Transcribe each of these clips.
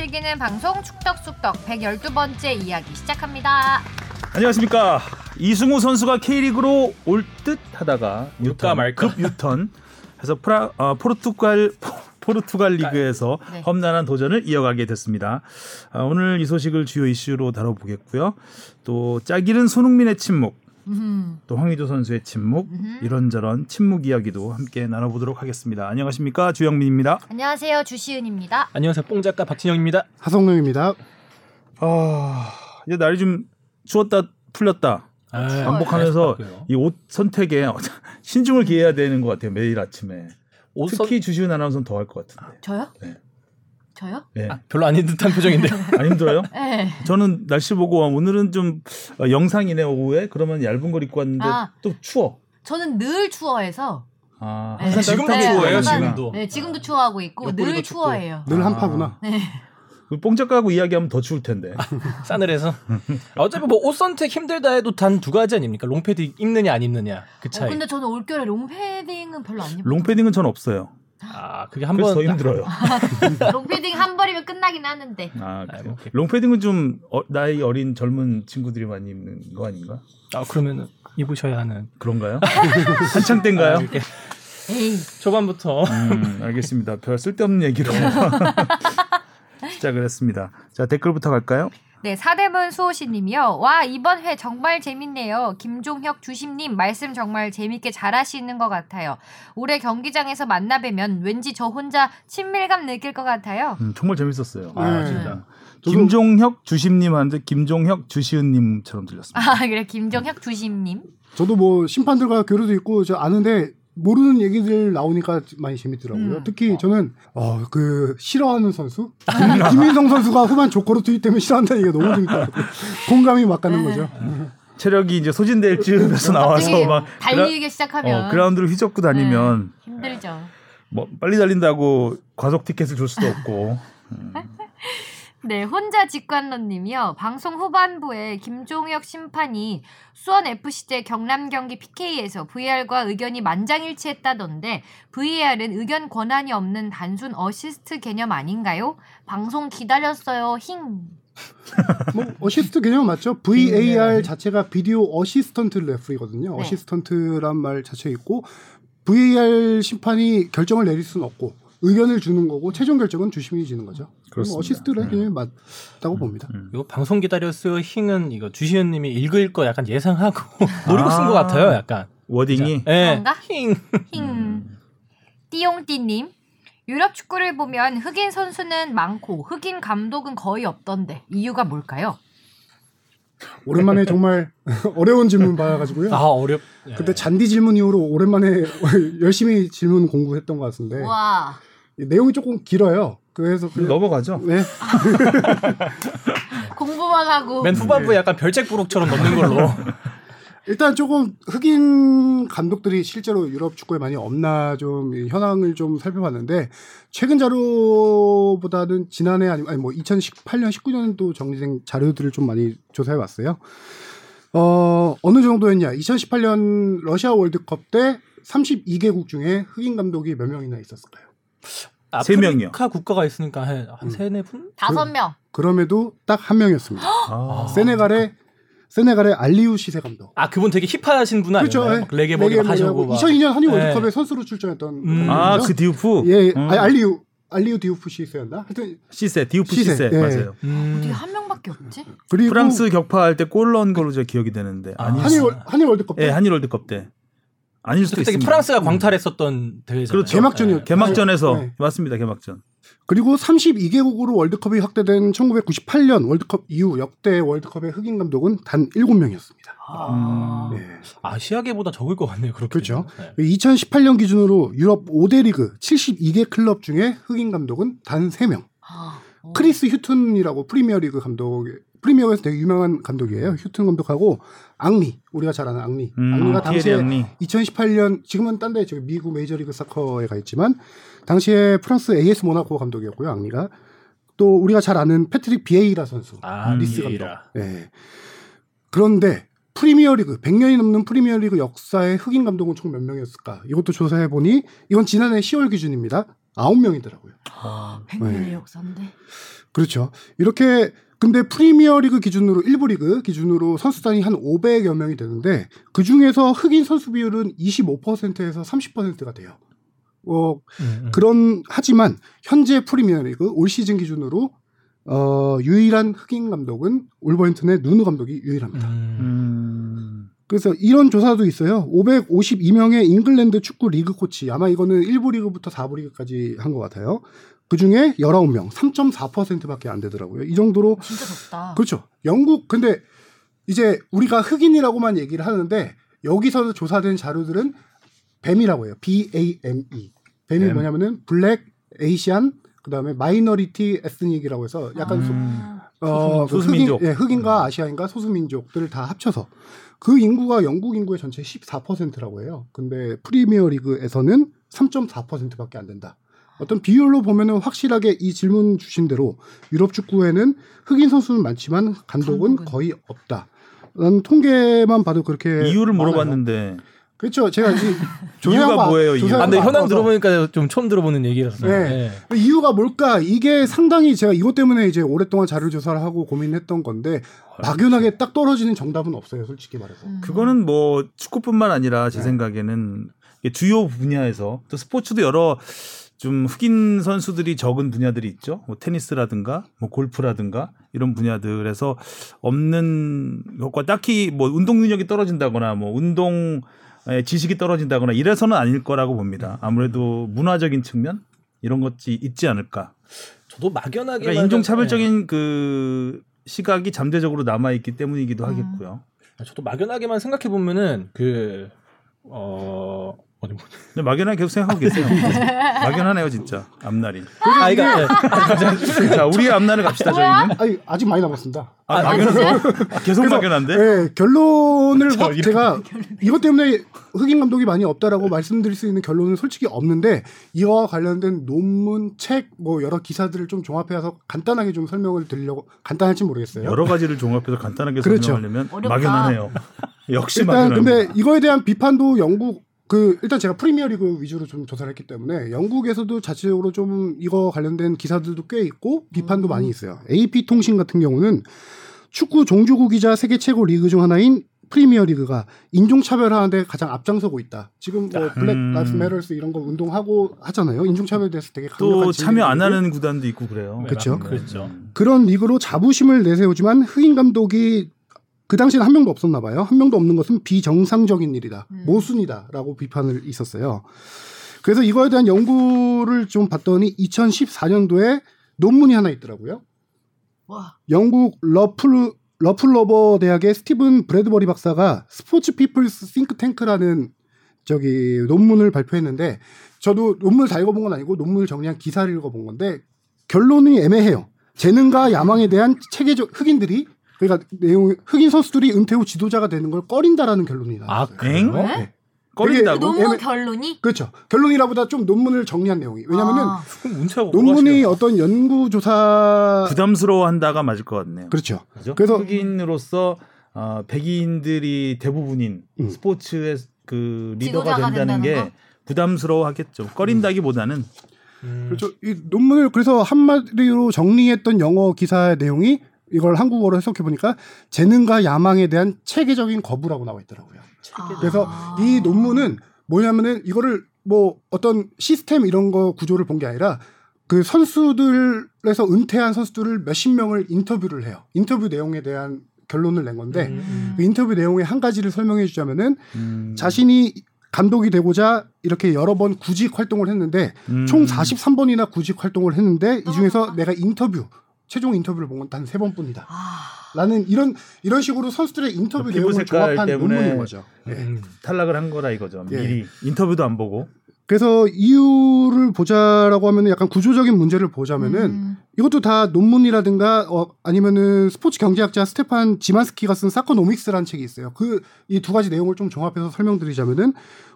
즐기는 방송 축덕숙덕 112번째 이야기 시작합니다. 안녕하십니까 이승우 선수가 K리그로 올 듯 하다가 올까 말까. 급 유턴 해서 프라, 어, 포르투갈 포르투갈 리그에서 네. 험난한 도전을 이어가게 됐습니다. 아, 오늘 이 소식을 주요 이슈로 다뤄보겠고요. 또 짝이른 손흥민의 침묵, 음, 또 황의조 선수의 침묵, 이런저런 침묵 이야기도 함께 나눠보도록 하겠습니다. 안녕하십니까 주영민입니다. 안녕하세요 주시은입니다. 안녕하세요 뽕 작가 박진영입니다. 하성룡입니다. 아 이제 날이 좀 추웠다 풀렸다 아, 반복하면서 바뀌어요. 이옷 선택에 신중을 기해야 되는 것 같아요 매일 아침에. 옷 선- 특히 주시은 아나운서는 더 할 것 같은데. 저요? 네. 저요? 네. 아, 별로 아닌 듯한 표정인데. 안 힘들어요? 네. 저는 날씨 보고 와, 오늘은 좀 어, 영상이네 오후에 그러면 얇은 걸 입고 왔는데 아. 또 추워. 저는 늘 추워해서. 아, 네. 지금도 따뜻하게 추워요, 지금도. 네, 지금도 추워하고 있고 늘 춥고. 추워해요. 늘 아. 한파구나. 네. 그 뽕짝하고 이야기하면 더 추울 텐데. 싸늘해서. 아, 어차피 뭐 옷 선택 힘들다 해도 단 두 가지 아닙니까? 롱패딩 입느냐 안 입느냐 그 어, 차이. 근데 저는 올겨울에 롱패딩은 별로 안 입어요. 롱패딩은 전 없어요. 아 그게 그래서 한번 더 힘들어요. 롱패딩 한 벌이면 끝나긴 하는데. 아, 아. 롱패딩은 좀 어, 나이 어린 젊은 친구들이 많이 입는 거 아닌가? 아 그러면 입으셔야 하는. 그런가요? 한창 때인가요? 아. 초반부터 음, 알겠습니다. 별 쓸데없는 얘기로 시작을 했습니다. 자 댓글부터 갈까요? 네, 사대문 수호씨님이요. 와 이번 회 정말 재밌네요. 김종혁 주심님 말씀 정말 재밌게 잘하시는 것 같아요. 올해 경기장에서 만나 뵈면 왠지 저 혼자 친밀감 느낄 것 같아요. 음, 정말 재밌었어요. 아 네. 진짜. 김종혁 주심님한테 김종혁 주시은님처럼 들렸습니다. 아 그래 김종혁 주심님. 저도 뭐 심판들과 교류도 있고 저 아는데 모르는 얘기들 나오니까 많이 재밌더라고요. 음. 특히 저는 어, 그 싫어하는 선수 김- 김민성 선수가 후반 조커로 투입되면 싫어한다는 얘기가 너무 재밌더라고요. 공감이 막 가는 거죠. 체력이 이제 소진될 즈음에서 나와서 갑자기 막 달리기 시작하면 어, 그라운드를 휘젓고 다니면 힘들죠. 뭐 빨리 달린다고 과속 티켓을 줄 수도 없고 네, 혼자 직관러님이요. 방송 후반부에 김종혁 심판이 수원 FC 대 경남 경기 PK에서 VAR과 의견이 만장일치했다던데 VAR은 의견 권한이 없는 단순 어시스트 개념 아닌가요? 방송 기다렸어요. 힝. 뭐 어시스트 개념 맞죠? VAR 자체가 video assistant referee거든요. 네. assistant란 말 자체 있고 VAR 심판이 결정을 내릴 수는 없고 의견을 주는 거고 최종 결정은 주심이 지는 거죠. 그렇습니다. 어시스트의 개념이 맞다고 봅니다. 이거 방송 기다렸어요. 힝은 이거 주시은님이 읽을 거 약간 예상하고 노리고 쓴 것 같아요. 약간. 워딩이 예. 그런가? 힝. 힝. 띠용띠님. 유럽 축구를 보면 흑인 선수는 많고 흑인 감독은 거의 없던데 이유가 뭘까요? 오랜만에 정말 어려운 질문 받아가지고요. 아 어렵. 예. 근데 잔디 질문 이후로 오랜만에 열심히 질문 공부했던 것 같은데 와. 내용이 조금 길어요. 그래서 그, 넘어가죠. 네, 공부만 하고 맨 후반부에 약간 별책 부록처럼 넣는 걸로. 일단 조금 흑인 감독들이 실제로 유럽 축구에 많이 없나 좀 현황을 좀 살펴봤는데 최근 자료보다는 지난해 아니 아니 뭐 2018년 19년도 정리된 자료들을 좀 많이 조사해 봤어요. 어 어느 정도였냐? 2018년 러시아 월드컵 때 32개국 중에 흑인 감독이 몇 명이나 있었을까요? 세 명이요. 아프리카 국가가 있으니까 한, 한 세네 분? 다섯 명. 그럼에도 딱 한 명이었습니다. 아, 세네갈의 세네갈의 알리우 시세 감독. 아 그분 되게 힙하신 분 그렇죠. 아니에요? 예. 막 레게 머리 막 하시고. 막. 2002년 한일 예. 월드컵에 선수로 출전했던 음. 아, 분이죠. 그 디우프? 예, 음. 아니, 알리우 알리우 디우프 시세였나? 하여튼 시세, 디우프 시세, 시세, 예. 맞아요. 음. 어떻게 한 명밖에 없지? 그리고 프랑스 격파할 때 골 넣은 걸로 제가 기억이 되는데 아, 아닐 한일 한일 월드컵 때 예, 한일 월드컵 때 아닐 수도 그때 있습니다. 프랑스가 광탈했었던 대회잖아요. 그렇죠. 개막전이었죠. 개막전에서 네. 맞습니다. 개막전. 그리고 32개국으로 월드컵이 확대된 1998년 월드컵 이후 역대 월드컵의 흑인 감독은 단 7명이었습니다. 아, 네. 아시아계보다 적을 것 같네요. 그렇게. 그렇죠. 되면. 2018년 기준으로 유럽 5대 리그 72개 클럽 중에 흑인 감독은 단 3명. 아, 어. 크리스 휴튼이라고 프리미어리그 감독 프리미어에서 되게 유명한 감독이에요. 휴튼 감독하고 앙리 우리가 잘 아는 앙리. 음, 앙리가 티에리 당시에 앙리. 2018년 지금은 딴 데 저기 미국 메이저리그 사커에 가 있지만 당시에 프랑스 AS 모나코 감독이었고요. 앙리가 또 우리가 잘 아는 패트릭 비에이라 선수. 아, 리스 비에이라. 감독. 예. 그런데 프리미어리그 100년이 넘는 프리미어리그 역사의 흑인 감독은 총 몇 명이었을까? 이것도 조사해 보니 이건 지난해 10월 기준입니다. 9명이더라고요. 아, 100년의 네. 역사인데. 그렇죠. 이렇게 근데 프리미어리그 기준으로 1부 리그 기준으로 선수단이 한 500여 명이 되는데 그 중에서 흑인 선수 비율은 25%에서 30%가 돼요. 어 음, 음. 그런 하지만 현재 프리미어리그 올 시즌 기준으로 어 유일한 흑인 감독은 울버햄튼의 누누 감독이 유일합니다. 음. 음. 그래서 이런 조사도 있어요. 552명의 잉글랜드 축구 리그 코치 아마 이거는 1부 리그부터 4부 리그까지 한 것 같아요. 그 중에 19명, 3.4%밖에 안 되더라고요. 이 정도로 진짜 적다. 그렇죠. 영국 근데 이제 우리가 흑인이라고만 얘기를 하는데 여기서 조사된 자료들은 뱀이라고 해요. B A M E. 뱀이 뱀. 뭐냐면은 Black, Asian, 그 다음에 minority ethnic이라고 해서 약간 소- 아, 어, 그 소수민족. 흑인, 예, 흑인과 아시아인과 소수민족들을 다 합쳐서 그 인구가 영국 인구의 전체 14%라고 해요. 근데 프리미어 리그에서는 3.4%밖에 안 된다. 어떤 비율로 보면은 확실하게 이 질문 주신 대로 유럽 축구에는 흑인 선수는 많지만 감독은 감독은. 거의 없다. 난 통계만 봐도 그렇게 이유를 많아요. 물어봤는데 그렇죠. 제가 이 이유가 뭐예요, 이유가? 아, 근데 현황 바꿔서 들어보니까 좀 처음 들어보는 얘기라서. 네. 네. 이유가 뭘까? 이게 상당히 제가 이것 때문에 이제 오랫동안 자료 조사를 하고 고민했던 건데 막연하게 딱 떨어지는 정답은 없어요. 솔직히 말해서. 음. 그거는 뭐 축구뿐만 아니라 제 네. 생각에는 주요 분야에서 또 스포츠도 여러 좀 흑인 선수들이 적은 분야들이 있죠. 뭐 테니스라든가 뭐 골프라든가 이런 분야들에서 없는 것과 딱히 뭐 운동 능력이 떨어진다거나 뭐 운동 에 지식이 떨어진다거나 이래서는 아닐 거라고 봅니다. 아무래도 문화적인 측면 이런 것이 있지 않을까. 저도 막연하게 그러니까 인종차별적인 그 시각이 잠재적으로 남아 있기 때문이기도 음. 하겠고요. 저도 막연하게만 생각해 보면은 그 어. 뭐. 근데 막연하게 계속 생각하고 계세요. 막연하네요, 진짜. 앞날이. 아, 이거 네. 자, 우리의 앞날을 갑시다, 저희는. 아니, 아직 많이 남았습니다. 아, 막연해. 아, 계속 막연한데? 네, 결론을 저 확 제가 이것 때문에 흑인 감독이 많이 없다라고 말씀드릴 수 있는 결론은 솔직히 없는데 이와 관련된 논문, 책, 뭐 여러 기사들을 좀 종합해서 간단하게 좀 설명을 드리려고 간단할지 모르겠어요. 여러 가지를 종합해서 간단하게 그렇죠. 설명하려면 어렵다. 막연하네요. 역시 일단 막연합니다. 근데 이거에 대한 비판도 영국 그 일단 제가 프리미어리그 위주로 좀 조사를 했기 때문에 영국에서도 자체적으로 좀 이거 관련된 기사들도 꽤 있고 비판도 음. 많이 있어요. AP 통신 같은 경우는 축구 종주국이자 세계 최고 리그 중 하나인 프리미어리그가 인종차별하는데 가장 앞장서고 있다. 지금 뭐 Black 음. Lives Matter 이런 거 운동하고 하잖아요. 인종차별에 대해서 되게 또 강력한 참여 안. 하는 구단도 있고 그래요. 그쵸. 그렇죠. 그런 리그로 자부심을 내세우지만 흑인 감독이 그 당시에는 한 명도 없었나 봐요. 한 명도 없는 것은 비정상적인 일이다. 음. 모순이다라고 비판을 있었어요. 그래서 이거에 대한 연구를 좀 봤더니 2014년도에 논문이 하나 있더라고요. 와. 영국 러프 러프버러 대학의 스티븐 브래드버리 박사가 Sports People's Think Tank라는 저기 논문을 발표했는데 저도 논문을 다 읽어본 건 아니고 논문을 정리한 기사를 읽어본 건데 결론이 애매해요. 재능과 야망에 대한 체계적 흑인들이 그러니까 내용 흑인 선수들이 은퇴 후 지도자가 되는 걸 꺼린다라는 결론이 나왔어요. 아, 그래요? 엥? 네. 꺼린다고? 논문 애매- 결론이 그렇죠. 결론이라보다 좀 논문을 정리한 내용이 왜냐면은 아, 운치하고 논문이. 어떤 연구 조사 부담스러워한다가 맞을 것 같네요. 그렇죠. 그죠? 그래서- 흑인으로서 어, 백인들이 대부분인 음. 스포츠의 그 리더가 된다는 게 거? 부담스러워하겠죠. 꺼린다기보다는 음. 그렇죠. 이 논문을 그래서 한마디로 정리했던 영어 기사의 내용이 이걸 한국어로 해석해 보니까 재능과 야망에 대한 체계적인 거부라고 나와 있더라고요. 아. 그래서 이 논문은 뭐냐면은 이거를 뭐 어떤 시스템 이런 거 구조를 본 게 아니라 그 선수들에서 은퇴한 선수들을 몇십 명을 인터뷰를 해요. 인터뷰 내용에 대한 결론을 낸 건데 음. 그 인터뷰 내용의 한 가지를 설명해 주자면은 음, 자신이 감독이 되고자 이렇게 여러 번 구직 활동을 했는데 음, 총 43번이나 구직 활동을 했는데 이 중에서 내가 인터뷰 최종 인터뷰를 본 건 단 세 번뿐이다. 아, 라는 이런 이런 식으로 선수들의 인터뷰 그 피부 내용을 종합한 때문에 논문인 거죠. 예. 음. 탈락을 한 거라 이거죠. 예. 미리 인터뷰도 안 보고. 그래서 이유를 보자라고 하면은 약간 구조적인 문제를 보자면은 음. 이것도 다 논문이라든가 어, 아니면은 스포츠 경제학자 스테판 지만스키가 쓴 Soccernomics라는 책이 있어요. 그 이 두 가지 내용을 좀 종합해서 설명드리자면은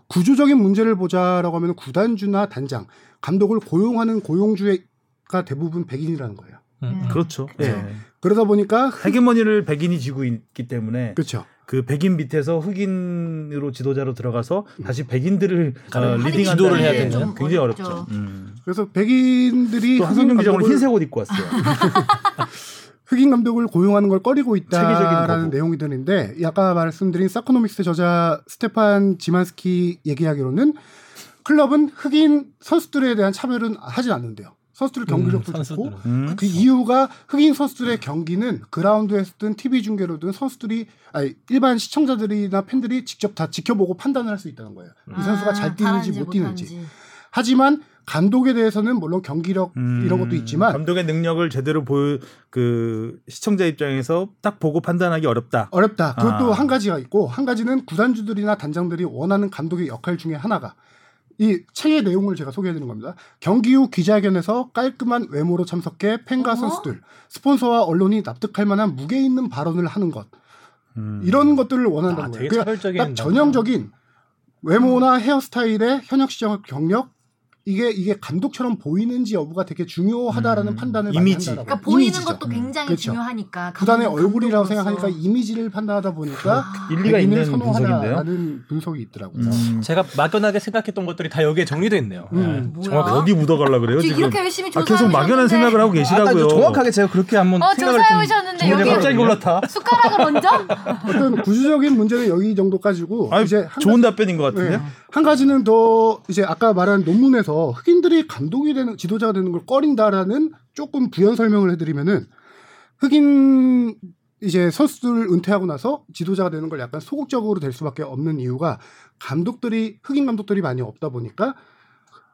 구조적인 문제를 보자라고 하면 구단주나 단장, 감독을 고용하는 고용주가 대부분 백인이라는 거예요. 음. 그렇죠. 예. 예. 그러다 보니까 흑- 헤게모니를 백인이 쥐고 있기 때문에 그렇죠. 그 백인 밑에서 흑인으로 지도자로 들어가서 다시 백인들을 어, leading한다는 지도를 해야 게 되는 굉장히 어렵죠. 어렵죠. 음. 그래서 백인들이 또 흑인 한승준 기자 오늘 감독을- 흰색 옷 입고 왔어요. 흑인 감독을 고용하는 걸 꺼리고 있다라는 거부. 내용이들인데 아까 말씀드린 Soccernomics 저자 스테판 지만스키 얘기하기로는 클럽은 흑인 선수들에 대한 차별은 하진 않는데요. 선수들 경기력도 음, 좋고 선수들은. 음. 그 이유가 흑인 선수들의 경기는 그라운드에서 든 TV 중계로든 선수들이 아니 일반 시청자들이나 팬들이 직접 다 지켜보고 판단을 할 수 있다는 거예요. 이 선수가 잘 뛰는지 못 뛰는지. 하지만 감독에 대해서는 물론 경기력 음, 이런 것도 있지만 감독의 능력을 제대로 보여 그 시청자 입장에서 딱 보고 판단하기 어렵다. 어렵다. 그것도 아. 한 가지가 있고 한 가지는 구단주들이나 단장들이 원하는 감독의 역할 중에 하나가 이 책의 내용을 제가 소개해드리는 겁니다. 경기 후 기자회견에서 깔끔한 외모로 참석해 팬과 어? 선수들, 스폰서와 언론이 납득할 만한 무게 있는 발언을 하는 것 음. 이런 것들을 원한다는 아, 거예요. 차별적인 딱 전형적인 외모나 헤어스타일의 현역 시장 경력 이게 이게 감독처럼 보이는지 여부가 되게 중요하다라는 음, 판단을 이미지. 많이 한다고. 그러니까 보이는 이미지죠. 것도 굉장히 그렇죠. 중요하니까 구단의 얼굴이라고. 생각하니까 이미지를 판단하다 보니까 일리가 백인을 있는 분석인데요. 선호하다라는 분석이 있더라고요. 음. 제가 막연하게 생각했던 것들이 다 여기에 정리돼 있네요. 음. 네. 정확하게. 어디 묻어갈라 그래요 지금? 이렇게 열심히 아, 계속 막연한 생각을 하고 아까 계시라고요. 정확하게 제가 그렇게 한번 어, 생각을 좀 오셨는데 정리해 여기 갑자기 올라타. 숟가락을 얹어? 어떤 구조적인 문제는 여기 정도까지고 아니, 이제 한, 좋은 답변인 것 가, 같은데. 네. 한 가지는 더 이제 아까 말한 논문에서 흑인들이 감독이 되는 지도자가 되는 걸 꺼린다라는 조금 부연 설명을 해드리면은 흑인 이제 선수들 은퇴하고 나서 지도자가 되는 걸 약간 소극적으로 될 수밖에 없는 이유가 감독들이 흑인 감독들이 많이 없다 보니까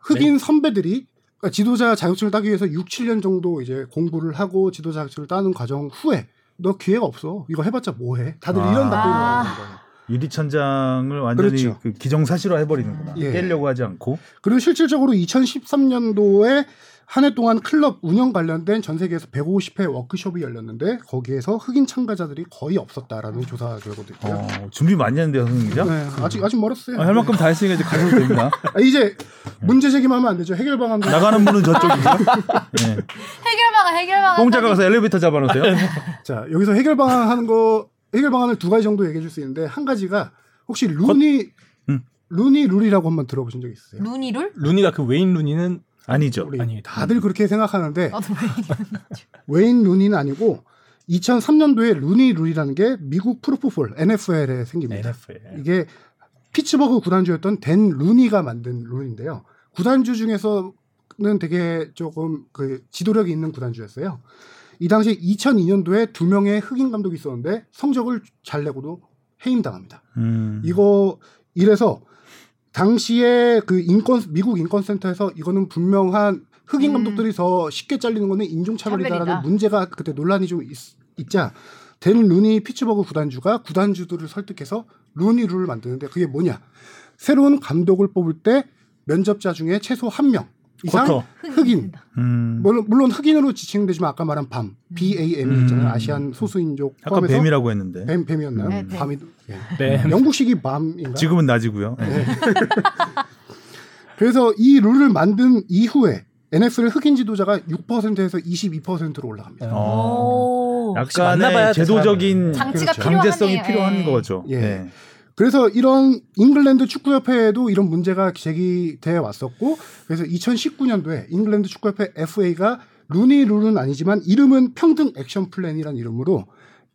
흑인 선배들이 그러니까 지도자 자격증을 따기 위해서 6, 7년 정도 이제 공부를 하고 지도자 자격증을 따는 과정 후에 너 기회가 없어. 이거 해봤자 뭐해? 다들 아. 이런 답변을 아. 하는 거예요. 유리천장을 완전히 그렇죠. 그 기정사실화 해버리는구나. 예. 깨려고 하지 않고. 그리고 실질적으로 2013년도에 한 해 동안 클럽 운영 관련된 전 세계에서 150회 워크숍이 열렸는데 거기에서 흑인 참가자들이 거의 없었다라는 조사 결과도 있고요. 어, 준비 많이 했는데요, 선생님 기자. 네, 아직 아직 멀었어요. 아, 할 만큼 다 했으니까 이제 가셔도 됩니다. 아, 이제 문제 제기만 하면 안 되죠. 해결 방안도 나가는 분은 저쪽이죠. 예. 해결 방안 해결 방안. 공짜가 가서 엘리베이터 잡아놓으세요. 자 여기서 해결 방안 하는 거 해결 방안을 두 가지 정도 얘기해 줄 수 있는데 한 가지가 혹시 루니 음. 루니 룰이라고 한번 들어보신 적 있으세요? 루니를? 루니가 그 웨인 루니는 아니죠. 우리 아니, 다들 그렇게 생각하는데 웨인 루니는 아니고 2003년도에 루니 룰이라는 게 미국 프로풋볼 NFL에 생깁니다. NFL. 이게 피츠버그 구단주였던 댄 루니가 만든 룰인데요. 구단주 중에서는 되게 조금 그 지도력이 있는 구단주였어요. 이 당시 2002년도에 두 명의 흑인 감독이 있었는데 성적을 잘 내고도 해임당합니다. 음. 이거 이래서 당시에 그 인권 미국 인권센터에서 이거는 분명한 흑인 음. 감독들이 더 쉽게 잘리는 거는 인종차별이다라는 차별이다. 문제가 그때 논란이 좀 있, 자 댄 루니 피츠버그 구단주가 구단주들을 설득해서 루니 룰을 만드는데 그게 뭐냐 새로운 감독을 뽑을 때 면접자 중에 최소 한 명 이상 쿼터. 흑인 음. 물론, 물론 흑인으로 지칭되지만 아까 말한 BAME BAME이 있잖아요 음. Asian 소수민족 아까 포함해서 BAME이라고 했는데 BAME BAME이었나요? 네, BAME. 밤이 예. 네. 영국식이 밤인가? 지금은 낮이고요. 예. 네. 그래서 이 룰을 만든 이후에 NFL 흑인 지도자가 6%에서 22%로 올라갑니다. 어. 약간의 돼, 제도적인 장치가 그렇죠. 강제성이 필요하네요. 필요한 예. 거죠. 예. 네. 그래서 이런 잉글랜드 축구협회에도 이런 문제가 제기돼 왔었고 그래서 2019년도에 잉글랜드 축구협회 FA가 루니 룰은 아니지만 이름은 평등 action plan이라는 이름으로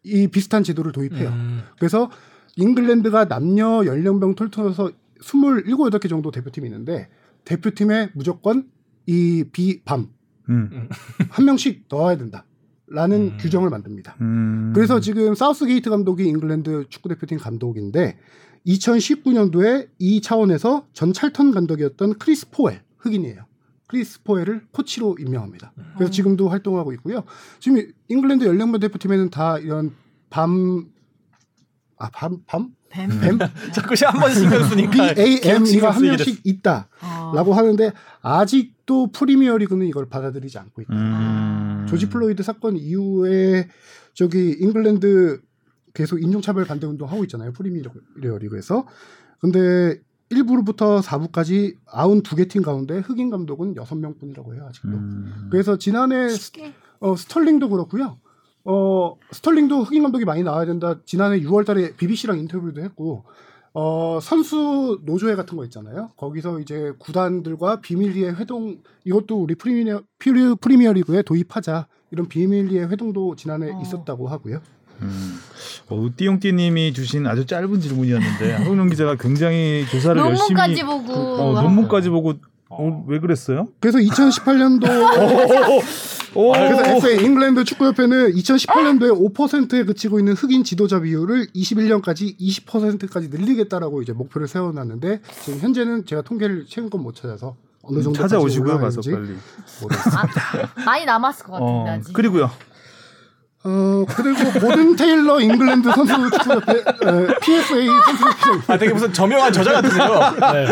이 비슷한 제도를 도입해요. 음. 그래서 잉글랜드가 남녀 연령별 톨터서 27, 8개 정도 대표팀이 있는데 대표팀에 무조건 이 BAME 음. 한 명씩 넣어야 된다 라는 음. 규정을 만듭니다. 음. 그래서 지금 사우스게이트 감독이 잉글랜드 축구 대표팀 감독인데 2019년도에 이 차원에서 전 찰턴 감독이었던 크리스 포엘 흑인이에요. 크리스 포엘을 코치로 임명합니다. 그래서 음. 지금도 활동하고 있고요. 지금 잉글랜드 연령별 대표팀에는 다 이런 BAME 아, BAME, BAME? BAME. BAME? 자꾸 한번 신경 쓰니까 BAME이가 한 명씩 있다. 어. 라고 하는데 아직도 프리미어 리그는 이걸 받아들이지 않고 있다. 음. 조지 플로이드 사건 이후에 저기 잉글랜드 계속 인종차별 반대 운동 하고 있잖아요. 프리미어 리그에서. 근데 1부부터 4부까지 92개 팀 가운데 흑인 감독은 6명뿐이라고 해요, 아직도. 음. 그래서 지난해. 어, 스털링도 그렇고요. 어 스털링도 흑인 감독이 많이 나와야 된다. 지난해 6월 달에 BBC랑 인터뷰도 했고 어 선수 노조회 같은 거 있잖아요. 거기서 이제 구단들과 비밀리에 회동 이것도 우리 프리미어 프리- 프리미어 리그에 도입하자 이런 비밀리에 회동도 지난해 어. 있었다고 하고요. 음. 어, 띠용띠님이 주신 아주 짧은 질문이었는데 하성룡 기자가 굉장히 조사를 열심히 논문까지 보고 어, 논문까지 보고 어, 왜 그랬어요? 그래서 2018년도 오, 그래서 FA 잉글랜드 축구협회는 2018년도에 5%에 그치고 있는 흑인 지도자 비율을 21년까지 20%까지 늘리겠다라고 이제 목표를 세워놨는데 지금 현재는 제가 통계를 최근 건 못 찾아서 어느 정도 찾아오시고요, 가서 빨리. 아, 많이 남았을 것 같은데 어, 아직. 그리고요. 어 그리고 고든 테일러 잉글랜드 선수 축구협회 에, PFA 선수 협회 아 되게 무슨 저명한 저자 같으세요. 네.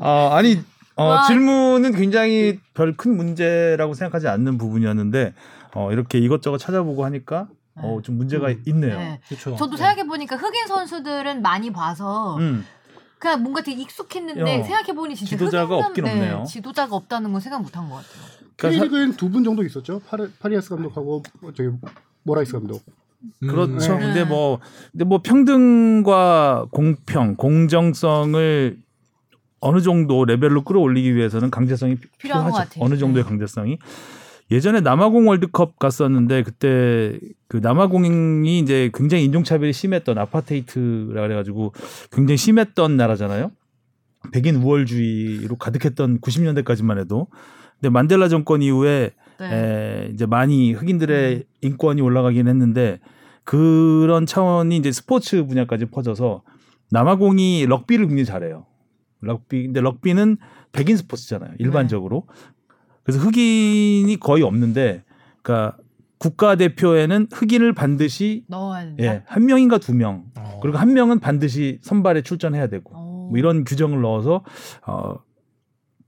아, 아니 어, 와. 질문은 굉장히 별 큰 문제라고 생각하지 않는 부분이었는데 어, 이렇게 이것저것 찾아보고 하니까 어, 좀 문제가 음. 있네요. 네. 그렇죠. 저도 생각해 보니까 흑인 선수들은 많이 봐서 음. 그냥 뭔가 되게 익숙했는데 어, 생각해 보니 진짜 지도자가 흑인 없긴 네, 없네요. 지도자가 없다는 건 생각 못 한 것 같아요. 그러니까 사- K리그엔 두분 정도 있었죠. 파리, 파리아스 감독하고 뭐 저기 모라이스 감독. 그렇죠. 음. 근데 뭐 근데 뭐 평등과 공평, 공정성을 어느 정도 레벨로 끌어올리기 위해서는 강제성이 필요한 필요하죠. 같아요. 어느 정도의 네. 강제성이. 예전에 남아공 월드컵 갔었는데 그때 그 남아공이 이제 굉장히 인종차별이 심했던 아파테이트라 그래가지고 굉장히 심했던 나라잖아요. 백인 우월주의로 가득했던 90년대까지만 해도. 근데 만델라 정권 이후에 네. 에, 이제 많이 흑인들의 인권이 올라가긴 했는데 그런 차원이 이제 스포츠 분야까지 퍼져서 남아공이 럭비를 굉장히 잘해요. 럭비 근데 럭비는 백인 스포츠잖아요. 일반적으로. 그래서 흑인이 거의 없는데 그러니까 국가 대표에는 흑인을 반드시 넣어야. 예, 한 명인가 두 명. 어. 그리고 한 명은 반드시 선발에 출전해야 되고 어. 뭐 이런 규정을 넣어서 어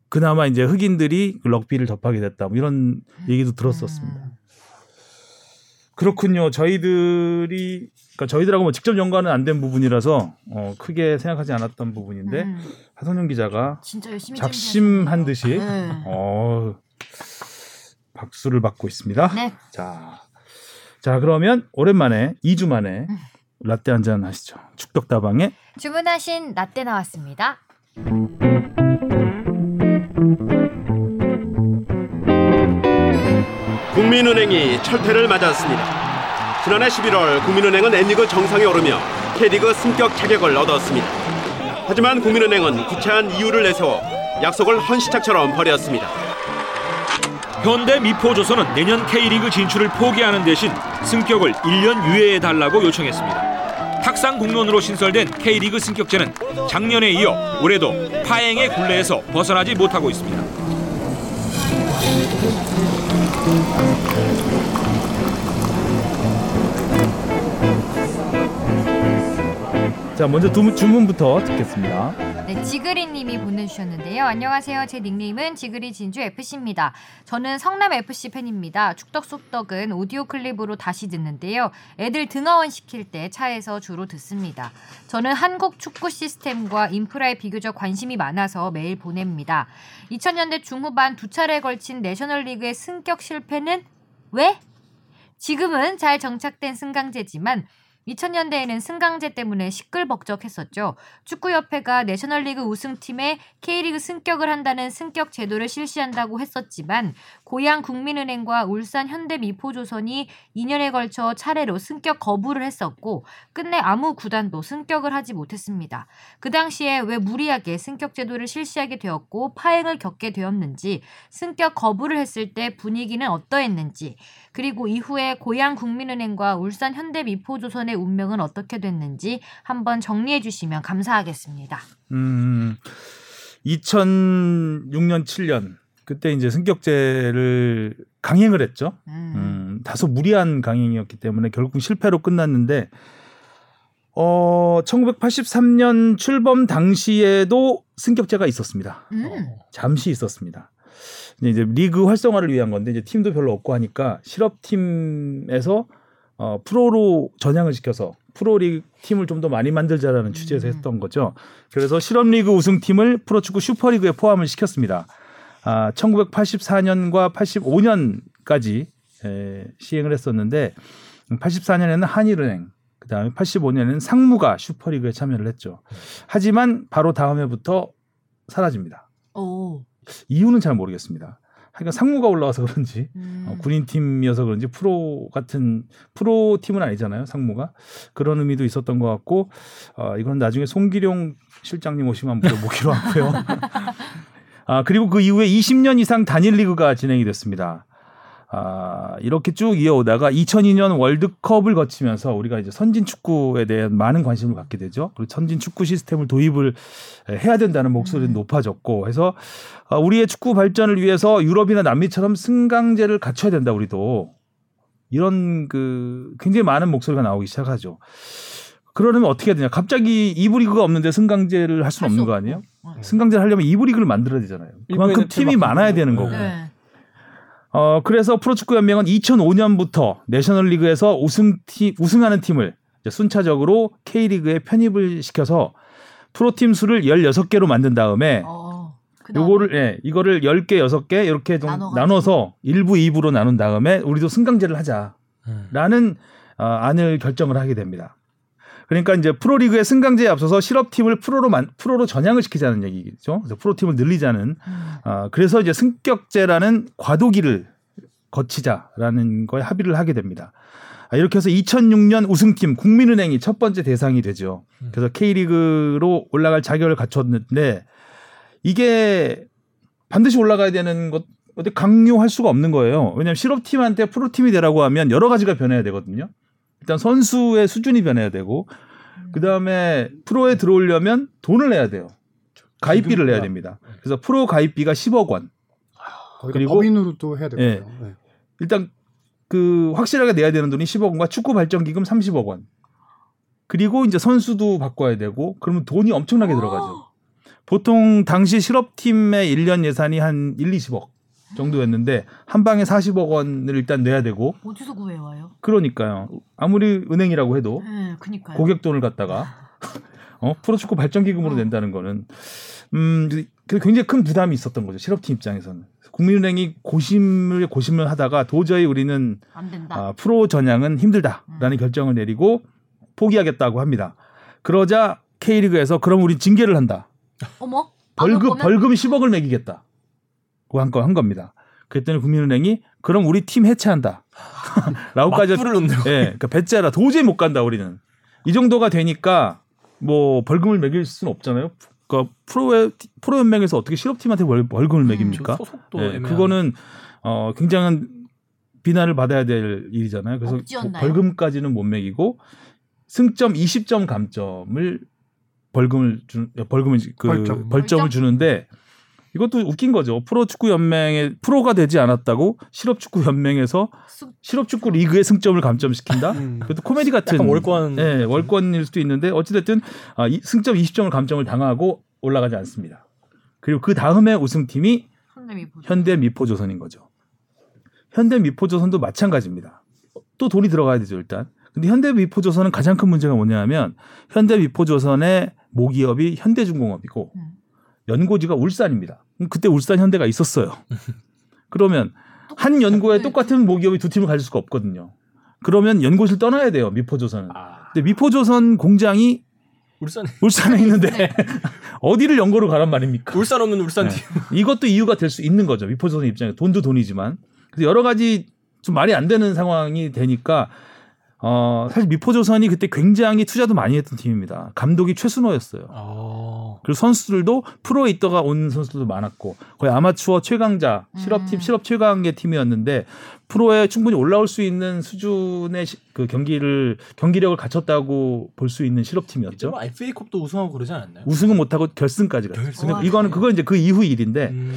그나마 이제 흑인들이 그 럭비를 접하게 됐다. 뭐 이런 얘기도 들었었습니다. 음. 그렇군요. 저희들이 그러니까 저희들하고 뭐 직접 연관은 안 된 부분이라서 어 크게 생각하지 않았던 부분인데 음. 하성룡 기자가 작심한 듯이 네. 어 박수를 받고 있습니다. 네. 자. 자, 그러면 오랜만에 2주 만에 음. 라떼 한 잔 하시죠. 축덕다방에 주문하신 라떼 나왔습니다. 국민은행이 철퇴를 맞았습니다. 지난해 11월 국민은행은 N리그 정상에 오르며 K리그 승격 자격을 얻었습니다. 하지만 국민은행은 구체한 이유를 내세워 약속을 헌시착처럼 버렸습니다. 현대 미포조선은 내년 K리그 진출을 포기하는 대신 승격을 1년 유예해 달라고 요청했습니다. 탁상 공론으로 신설된 K리그 승격제는 작년에 이어 올해도 파행의 굴레에서 벗어나지 못하고 있습니다. Thank you. 자, 먼저 두, 주문부터 듣겠습니다. 네, 지그리님이 보내주셨는데요. 안녕하세요. 제 닉네임은 지그리 진주 FC입니다. 저는 성남 FC 팬입니다. 축덕 속덕은 오디오 클립으로 다시 듣는데요. 애들 등하원 시킬 때 차에서 주로 듣습니다. 저는 한국 축구 시스템과 인프라에 비교적 관심이 많아서 매일 보냅니다. 2000년대 중후반 두 차례에 걸친 내셔널리그의 승격 실패는 왜? 지금은 잘 정착된 승강제지만 2000년대에는 승강제 때문에 시끌벅적했었죠. 축구협회가 내셔널리그 우승팀에 K리그 승격을 한다는 승격 제도를 실시한다고 했었지만 고향 국민은행과 울산 현대미포조선이 2년에 걸쳐 차례로 승격 거부를 했었고 끝내 아무 구단도 승격을 하지 못했습니다. 그 당시에 왜 무리하게 승격 제도를 실시하게 되었고 파행을 겪게 되었는지 승격 거부를 했을 때 분위기는 어떠했는지 그리고 이후에 고향 국민은행과 울산 현대미포조선의 운명은 어떻게 됐는지 한번 정리해 주시면 감사하겠습니다. 음, 2006년, 7년 그때 이제 승격제를 강행을 했죠. 음. 음, 다소 무리한 강행이었기 때문에 결국 실패로 끝났는데 어, 1983년 출범 당시에도 승격제가 있었습니다. 음. 잠시 있었습니다. 이제 리그 활성화를 위한 건데 이제 팀도 별로 없고 하니까 실업팀에서 어, 프로로 전향을 시켜서 프로리그 팀을 좀 더 많이 만들자라는 취지에서 음. 했던 거죠. 그래서 실업리그 우승팀을 프로축구 슈퍼리그에 포함을 시켰습니다. 아, 1984년과 85년까지 에, 시행을 했었는데 84년에는 한일은행, 그다음에 85년에는 상무가 슈퍼리그에 참여를 했죠. 하지만 바로 다음 해부터 사라집니다. 오. 이유는 잘 모르겠습니다. 하여간 상무가 올라와서 그런지 음. 어, 군인 팀이어서 그런지 프로 같은 프로 팀은 아니잖아요 상무가 그런 의미도 있었던 것 같고 어, 이건 나중에 송기룡 실장님 오시면 물어보기로 하고요. 아 그리고 그 이후에 20년 이상 단일 리그가 진행이 됐습니다. 아 이렇게 쭉 이어오다가 2002년 월드컵을 거치면서 우리가 이제 선진 축구에 대한 많은 관심을 갖게 되죠. 그리고 선진 축구 시스템을 도입을 해야 된다는 목소리는 높아졌고 해서 아, 우리의 축구 발전을 위해서 유럽이나 남미처럼 승강제를 갖춰야 된다 우리도 이런 그 굉장히 많은 목소리가 나오기 시작하죠. 그러려면 어떻게 해야 되냐? 갑자기 이부 리그가 없는데 승강제를 할 수는 없는 거. 아니에요? 네. 승강제를 하려면 이부 리그를 만들어야 되잖아요. 그만큼 팀이 팀 많아야. 되는 거고. 네. 어 그래서 프로축구 연맹은 2005년부터 내셔널리그에서 우승팀 우승하는 팀을 이제 순차적으로 K리그에 편입을 시켜서 프로팀 수를 16개로 만든 다음에 어. 그다음에 요거를 예, 이거를 10개, 6개 이렇게 좀. 나눠서 1부, 2부로 나눈 다음에 우리도 승강제를 하자라는 음. 어, 안을 결정을 하게 됩니다. 그러니까 이제 프로리그의 승강제에 앞서서 실업팀을 프로로 만, 프로로 전향을 시키자는 얘기죠. 그래서 프로팀을 늘리자는 음. 어, 그래서 이제 승격제라는 과도기를 거치자라는 거에 합의를 하게 됩니다. 아, 이렇게 해서 2006년 우승팀 국민은행이 첫 번째 대상이 되죠. 그래서 K리그로 올라갈 자격을 갖췄는데 이게 반드시 올라가야 되는 것 어디 강요할 수가 없는 거예요. 왜냐하면 실업팀한테 프로팀이 되라고 하면 여러 가지가 변해야 되거든요. 일단 선수의 수준이 변해야 되고 그 다음에 프로에 들어오려면 돈을 내야 돼요. 가입비를 내야 됩니다. 그래서 프로 가입비가 10억 원. 거기다 그리고- 법인으로 또 해야 예. 되고요. 네. 일단 그 확실하게 내야 되는 돈이 10억 원과 축구 발전 기금 30억 원. 그리고 이제 선수도 바꿔야 되고 그러면 돈이 엄청나게 들어가죠. 보통 당시 실업팀의 1년 예산이 한 1, 20억 정도였는데 한 방에 40억 원을 일단 내야 되고 어디서 구해와요? 그러니까요. 아무리 은행이라고 해도 네, 그니까요. 고객 돈을 갖다가 어 프로축구 발전 기금으로 어. 낸다는 거는 음그 굉장히 큰 부담이 있었던 거죠. 실업팀 입장에서는. 국민은행이 고심을 고심을 하다가 도저히 우리는. 아, 프로 전향은 힘들다라는 결정을 내리고 포기하겠다고 합니다. 그러자 K리그에서 그럼 우리 징계를 한다. 어머? 벌금 안 벌금 10억을 매기겠다. 한, 거, 한 겁니다. 그랬더니 국민은행이 그럼 우리 팀 해체한다. 라고까지 놓는. 예, 그러니까 배째라 도저히 못 간다 우리는. 이 정도가 되니까 뭐 벌금을 매길 수는 없잖아요. 그러니까 프로의 프로 연맹에서 어떻게 실업팀한테 벌, 벌금을 매깁니까? 소속도 예. 그거는 어 굉장한 비난을 받아야 될 일이잖아요. 그래서 억지였나요? 벌금까지는 못 매기고 승점 20점 감점을 벌금을 주 벌금을 그 벌점. 벌점을 벌점? 주는데 이것도 웃긴 거죠. 프로축구 연맹에 프로가 되지 않았다고 실업축구 연맹에서 수- 실업축구 리그의 승점을 감점시킨다? 음. 그것도 코미디 같은 월권. 예, 월권일 수도 있는데 어찌됐든 아, 이 승점 20점을 감점을 당하고 올라가지 않습니다. 그리고 그 다음에 우승팀이. 현대 미포조선인 거죠. 현대 미포조선도 마찬가지입니다. 또 돈이 들어가야 되죠 일단. 근데 현대 미포조선은 가장 큰 문제가 뭐냐면 현대 미포조선의 모기업이 현대중공업이고 음. 연고지가 울산입니다. 그때 울산 현대가 있었어요. 그러면 한 연고에 똑같은 모기업이 두 팀을 가질 수가 없거든요. 그러면 연고지를 떠나야 돼요 미포조선은. 아, 근데 미포조선 공장이 울산 울산에 있는데 네. 어디를 연고로 가란 말입니까? 울산 없는 울산 네. 팀. 이것도 이유가 될 수 있는 거죠. 미포조선 입장에 돈도 돈이지만 그래서 여러 가지 좀 말이 안 되는 상황이 되니까 어 사실 미포조선이 그때 굉장히 투자도 많이 했던 팀입니다. 감독이 최순호였어요. 아. 그리고 선수들도 프로에 있다가 온 선수들도 많았고 거의 아마추어 최강자 실업팀 음. 실업 최강의 팀이었는데 프로에 충분히 올라올 수 있는 수준의 시- 그 경기를 경기력을 갖췄다고 볼 수 있는 실업팀이었죠. 뭐 FA컵도 우승하고 그러지 않았나요? 우승은 못하고 결승까지 갔어요. 결승. 이거는? 그건 이제 그 이후 일인데 음.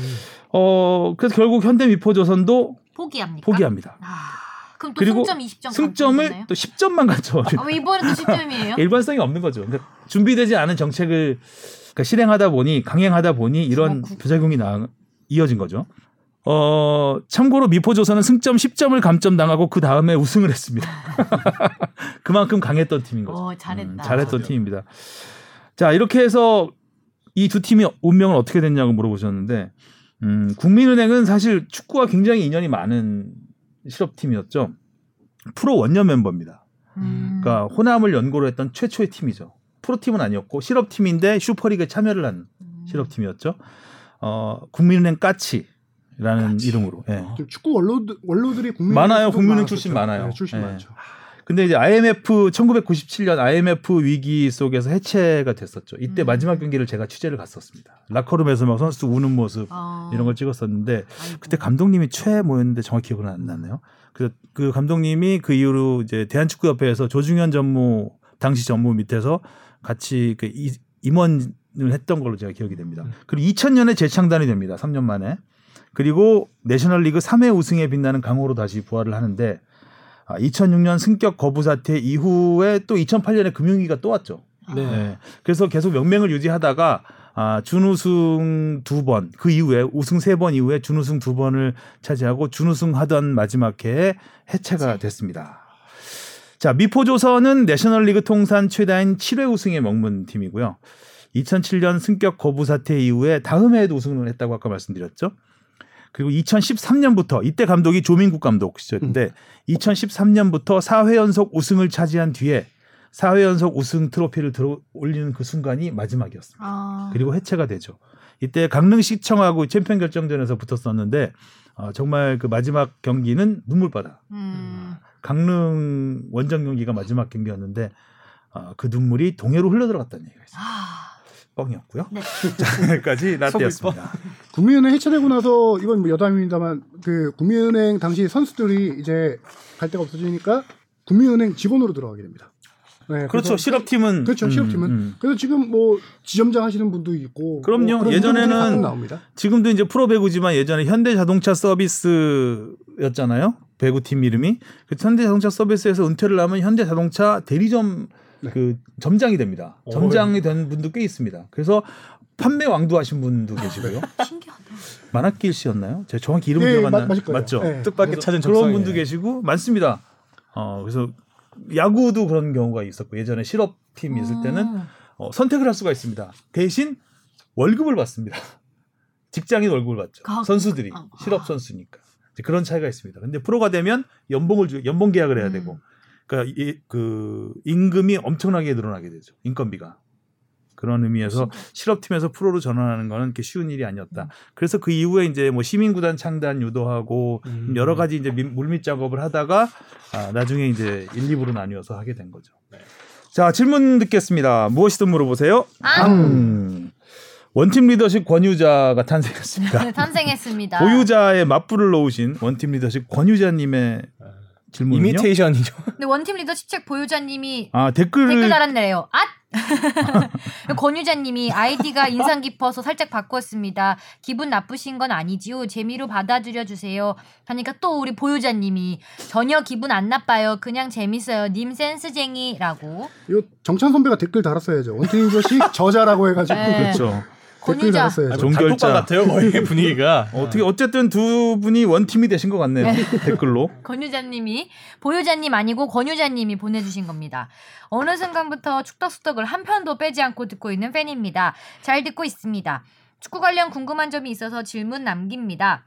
어 그래서 결국 현대 미포조선도 포기합니까? 포기합니다. 아, 그럼 또 그리고 승점 20점 승점을 또 10점만 갖춰. 아, 왜 이번에도 10점이에요? 일관성이 없는 거죠. 그러니까 준비되지 않은 정책을 그러니까 실행하다 보니 강행하다 보니 이런 구- 부작용이 나, 이어진 거죠. 어 참고로 미포조선은 승점 10점을 감점당하고 그 다음에 우승을 했습니다. 그만큼 강했던 팀인 거죠. 어, 잘했다. 음, 잘했던 팀입니다. 자 이렇게 해서 이 두 팀의 운명은 어떻게 됐냐고 물어보셨는데 음, 국민은행은 사실 축구와 굉장히 인연이 많은 실업팀이었죠. 프로 원년 멤버입니다. 음. 그러니까 호남을 연고로 했던 최초의 팀이죠. 프로팀은 아니었고 실업팀인데 슈퍼리그에 참여를 한 음. 실업팀이었죠. 어, 국민은행 까치 라는 이름으로. 예. 좀 축구 원로드 원로들이 국민 많아요. 국민은행 출신 많아요. 네, 출신 예. 많죠. 근데 이제 IMF 1997년 IMF 위기 속에서 해체가 됐었죠. 이때 음. 마지막 경기를 제가 취재를 갔었습니다. 라커룸에서 막 선수 우는 모습 어. 이런 걸 찍었었는데 아이고. 그때 감독님이 최 뭐였는데 정확히 기억은 안 나네요. 그, 그 감독님이 그 이후로 이제 대한축구협회에서 조중현 전무 당시 전무 밑에서 같이 그 이- 임원을 했던 걸로 제가 기억이 됩니다. 그리고 2000년에 재창단이 됩니다. 3년 만에. 그리고 내셔널리그 3회 우승에 빛나는 강호로 다시 부활을 하는데 아, 2006년 승격 거부 사태 이후에 또 2008년에 금융위기가 또 왔죠. 네. 네. 그래서 계속 명맹을 유지하다가 아, 준우승 두 번, 그 이후에 우승 세 번 이후에 준우승 두 번을 차지하고 준우승 하던 마지막 해에 해체가 됐습니다. 자, 미포조선은 내셔널리그 통산 최다인 7회 우승에 머문 팀이고요. 2007년 승격 거부 사태 이후에 다음 해에도 우승을 했다고 아까 말씀드렸죠. 그리고 2013년부터 이때 감독이 조민국 감독 시절인데 2013년부터 4회 연속 우승을 차지한 뒤에 4회 연속 우승 트로피를 들어 올리는 그 순간이 마지막이었습니다. 아. 그리고 해체가 되죠. 이때 강릉시청하고 챔피언 결정전에서 붙었었는데 어, 정말 그 마지막 경기는 눈물바다. 음. 강릉 원정 경기가 마지막 경기였는데 어, 그 눈물이 동해로 흘러 들어갔다는 얘기가 있어요. 아. 뻥이었고요. 네. 자, 여기까지 라떼였습니다. 국민은행 해체되고 나서 이건 뭐 여담입니다만 그 국민은행 당시 선수들이 이제 갈 데가 없어지니까 국민은행 직원으로 들어가게 됩니다. 네, 그렇죠. 실업팀은 그렇죠. 음, 실업팀은. 음. 그래서 지금 뭐 지점장 하시는 분도 있고 그럼요. 뭐 예전에는-. 지금도 이제 프로 배구지만 예전에 현대자동차 서비스였잖아요. 배구팀 이름이. 그 현대자동차 서비스에서 은퇴를 하면 현대자동차 대리점 네. 그 점장이 됩니다. 점장이 된 분도 꽤 있습니다. 그래서 판매 왕도 하신 분도 계시고요. 신기하다. 만학길 씨였나요? 제가 정확히 이름 예, 기억 안 맞- 나. 맞죠? 예. 뜻밖의 찾은 그런. 분도 계시고 많습니다. 어 그래서 야구도 그런 경우가 있었고 예전에 실업팀 있을 때는 음. 어, 선택을 할 수가 있습니다. 대신 월급을 받습니다. 직장인 월급을 받죠. 가- 선수들이 아. 실업 선수니까 그런 차이가 있습니다. 근데 프로가 되면 연봉을 주 연봉 계약을 해야 음. 되고 그러니까 이, 그 임금이 엄청나게 늘어나게 되죠. 인건비가. 그런 의미에서 실업팀에서 프로로 전환하는 거는 그렇게 쉬운 일이 아니었다. 그래서 그 이후에 이제 뭐 시민구단 창단 유도하고 음. 여러 가지 이제 미- 물밑 작업을 하다가 아, 나중에 이제 1, 2부로 나뉘어서 하게 된 거죠. 자 질문 듣겠습니다. 무엇이든 물어보세요. 음. 원팀 리더십 권유자가 탄생했습니다. 네, 탄생했습니다. 보유자의 맞불을 놓으신 원팀 리더십 권유자님의 질문은요. 이미테이션이죠. 근데 원팀 리더십 책 보유자님이 아 댓글을 댓글 달았네요. 앗! 권유자님이 아이디가 인상 깊어서 살짝 바꿨습니다. 기분 나쁘신 건 아니지요. 재미로 받아들여 주세요. 하니까 또 우리 보유자님이 전혀 기분 안 나빠요. 그냥 재밌어요. 님 센스쟁이라고. 요 정찬 선배가 댓글 달았어야죠. 원팀 조식 저자라고 해가지고 네. 그렇죠. 댓글 권유자. 아, 종결자. 같아요 거의 분위기가. 어떻게 어쨌든 두 분이 원팀이 되신 것 같네요. 댓글로. 권유자님이 보유자님 아니고 권유자님이 보내주신 겁니다. 어느 순간부터 축덕수덕을 한 편도 빼지 않고 듣고 있는 팬입니다. 잘 듣고 있습니다. 축구 관련 궁금한 점이 있어서 질문 남깁니다.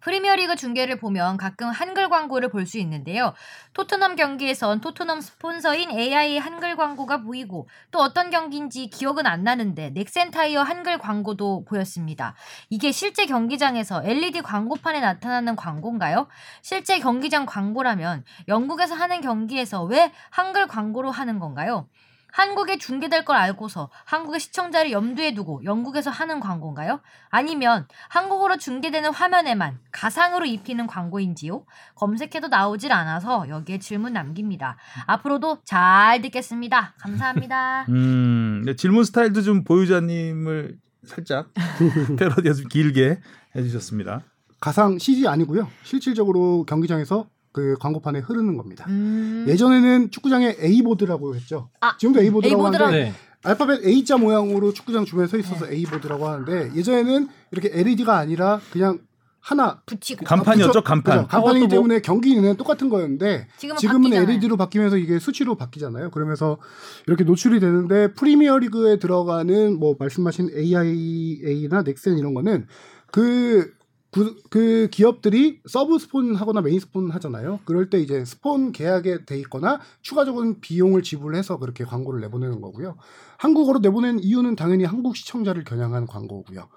프리미어리그 중계를 보면 가끔 한글 광고를 볼 수 있는데요. 토트넘 경기에선 토트넘 스폰서인 AI 한글 광고가 보이고 또 어떤 경기인지 기억은 안 나는데 넥센 타이어 한글 광고도 보였습니다. 이게 실제 경기장에서 LED 광고판에 나타나는 광고인가요? 실제 경기장 광고라면 영국에서 하는 경기에서 왜 한글 광고로 하는 건가요? 한국에 중계될 걸 알고서 한국의 시청자를 염두에 두고 영국에서 하는 광고인가요? 아니면 한국어로 중계되는 화면에만 가상으로 입히는 광고인지요? 검색해도 나오질 않아서 여기에 질문 남깁니다. 앞으로도 잘 듣겠습니다. 감사합니다. 음, 근데 질문 스타일도 좀 보유자님을 살짝 패러디해서 좀 길게 해주셨습니다. 가상 CG 아니고요. 실질적으로 경기장에서 그 광고판에 흐르는 겁니다. 음, 예전에는 축구장에 A 보드라고 했죠. 아, 지금도 A 보드라고. 하는데 네. 알파벳 A자 모양으로 축구장 주변에 서 있어서 A 보드라고 하는데 예전에는 이렇게 LED가 아니라 그냥 하나 붙이고 간판이었죠, 붙여- 간판. 그죠. 간판이기 뭐- 때문에 경기는 똑같은 거였는데 지금은, 지금은. LED로 바뀌면서 이게 수치로 바뀌잖아요. 그러면서 이렇게 노출이 되는데 프리미어 리그에 들어가는 뭐 말씀하신 AIA나 넥센 이런 거는 그 그, 그 기업들이 서브 스폰 하거나 메인 스폰 하잖아요. 그럴 때 이제 스폰 계약에 돼 있거나 추가적인 비용을 지불해서 그렇게 광고를 내보내는 거고요. 한국어로 내보낸 이유는 당연히 한국 시청자를 겨냥한 광고고요.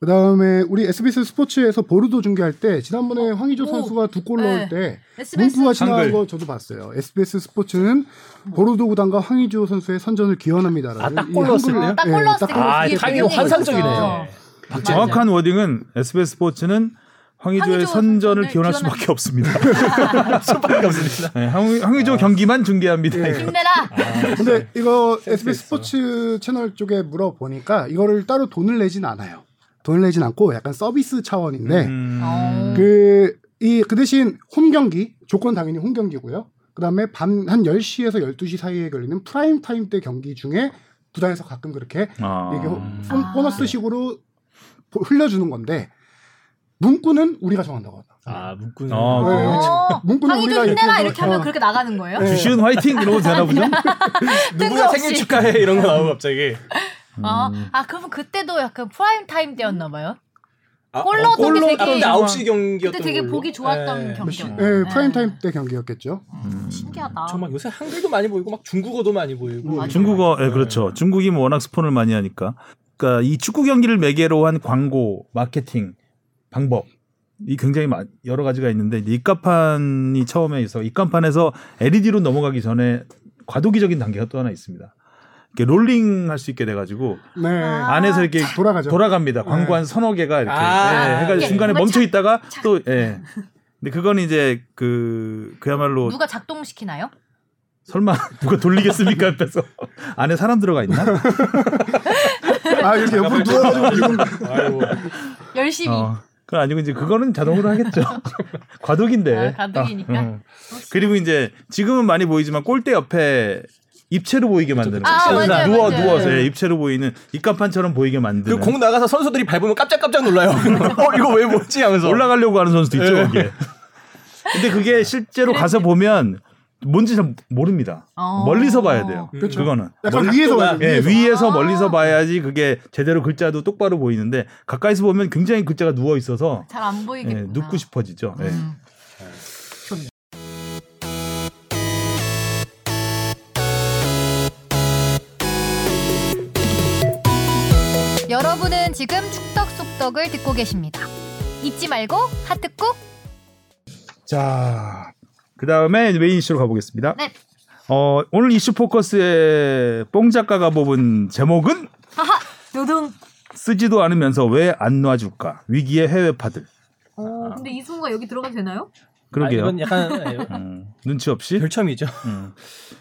그 다음에 우리 SBS 스포츠에서 보르도 중계할 때 지난번에 황의조 오. 선수가 두골 네. 넣을 때 SBS 문구가 지나간. 거 저도 봤어요. SBS 스포츠는 보르도 구단과 황의조 선수의 선전을 기원합니다라는 아, 딱이골 넣었을 때요? 딱 예, 골 넣었을 딱때골 아, 때 타이밍이 되게 환상적이네요. 정확한 워딩은 SBS 스포츠는 황의조의 황의조 선전을 기원할 기원한- 수밖에 없습니다. 수밖에 없습니다. 네, 황- 황의조 경기만 중계합니다. 예. 힘내라. 근데 이거 SBS. 스포츠 채널 쪽에 물어보니까 이거를 따로 돈을 내진 않아요. 돈을 내진 않고 약간 서비스 차원인데 음, 어. 그이그 대신 홈 경기 조건 당연히 홈 경기고요. 그다음에 밤 한 10시에서 12시 사이에 걸리는 프라임 타임 때 경기 중에 구단에서 가끔 그렇게 아. 이게 호- 아. 보너스식으로 보- 흘려주는 건데 문구는 우리가 정한다고 하다. 아, 문구는. 아, 그래요? 어. 문구는 우리가 힘내라 이렇게 하면 어. 그렇게 나가는 거예요? 네. 주시은 화이팅 이러고 되나 보죠? 누구야. 생일 축하해 이런 거 나오고 갑자기. 아, 음. 아 그러면 그때도 약간 프라임 타임 때였나 봐요. 아, 골 어, 넣었던 되게- 게 9시 경기였던 그때 되게 걸로. 보기 좋았던 예. 경기. 예, 네. 프라임 타임 때 경기였겠죠. 음, 신기하다. 저 막 요새 한글도 많이 보이고 막 중국어도 많이 보이고. 맞아요. 중국어, 예, 그렇죠. 중국이 뭐 워낙 스폰을 많이 하니까. 그러니까 이 축구 경기를 매개로 한 광고, 마케팅 방법 이 굉장히 마- 여러 가지가 있는데 입간판이 처음에 있어 입간판에서 LED로 넘어가기 전에 과도기적인 단계가 또 하나 있습니다. 이렇게 롤링 할 수 있게 돼가지고 네. 아. 안에서 이렇게 돌아가죠. 돌아갑니다. 광고 한 서너 개가 이렇게 아. 예, 해가지고 중간에 멈춰 있다가 착- 또 예. 근데 그건 이제 그 그야말로 누가 작동시키나요? 설마 누가 돌리겠습니까 옆에서 안에 사람 들어가 있나? 아 이렇게 옆으로 누워가지고 거. 아이고. 열심히. 어, 그건 아니고 이제 그거는 자동으로 하겠죠. 과도기인데. 아, 과도기니까. 어, 어. 그리고 이제 지금은 많이 보이지만 골대 옆에 입체로 보이게 만드는 아, 거죠. 맞아요, 누워 맞아요. 누워서 예, 입체로 보이는 입간판처럼 보이게 만드는. 그 공 나가서 선수들이 밟으면 깜짝깜짝 놀라요. 어, 이거 왜 뭐지 하면서. 올라가려고 하는 선수도 있죠 예. 거기에. 근데 그게 실제로 가서 보면 뭔지 잘 모릅니다. 어. 멀리서 봐야 돼요. 그렇죠. 그거는. 약간 멀리 위에서 봐야 예, 위에서. 위에서 아. 멀리서 봐야지 그게 제대로 글자도 똑바로 보이는데 가까이서 보면 굉장히 글자가 누워 있어서 잘안 예, 보이겠구나. 눕고 싶어지죠. 예. 음. 여러분은 지금 축덕 속덕을 듣고 계십니다. 잊지 말고 하트 꾹. 자, 그 다음에 메인 이슈로 가보겠습니다. 네. 어, 오늘 이슈 포커스의 뽕 작가가 뽑은 제목은 하하. 두둥. 쓰지도 않으면서 왜 안 놔줄까? 위기의 해외파들. 어, 근데 이승우가 여기 들어가도 되나요? 그러게요. 아, 이건 약간 예, 음, 눈치 없이. 별첨이죠. 음.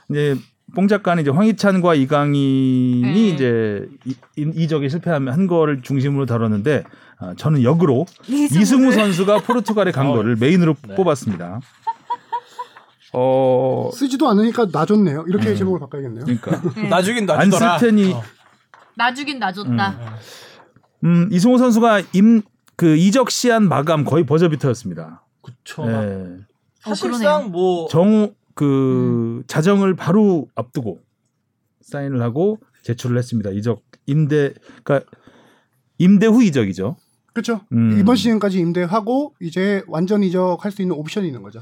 이제 뽕 작가는 이제 황희찬과 이강인이 네. 이제 이, 이- 이적에 실패하면 한 거를 중심으로 다뤘는데 아, 저는 역으로. 이승우 선수가 포르투갈에 간 어. 거를 메인으로 네. 뽑았습니다. 어, 쓰지도 않으니까 놔줬네요. 이렇게 제목을 바꿔야겠네요. 그러니까 네. 나주긴 안. 쓸 테니 어. 놔주긴 놔줬다. 음, 이승우 선수가 임 그 이적 시한 마감 거의 버저비터였습니다. 그쵸. 예. 사실상 뭐 정우 그 자정을 바로 앞두고 사인을 하고 제출을 했습니다. 이적 임대 그러니까 임대 후 이적이죠. 그렇죠. 음. 이번 시즌까지 임대하고 이제 완전 이적할 수 있는 옵션이 있는 거죠.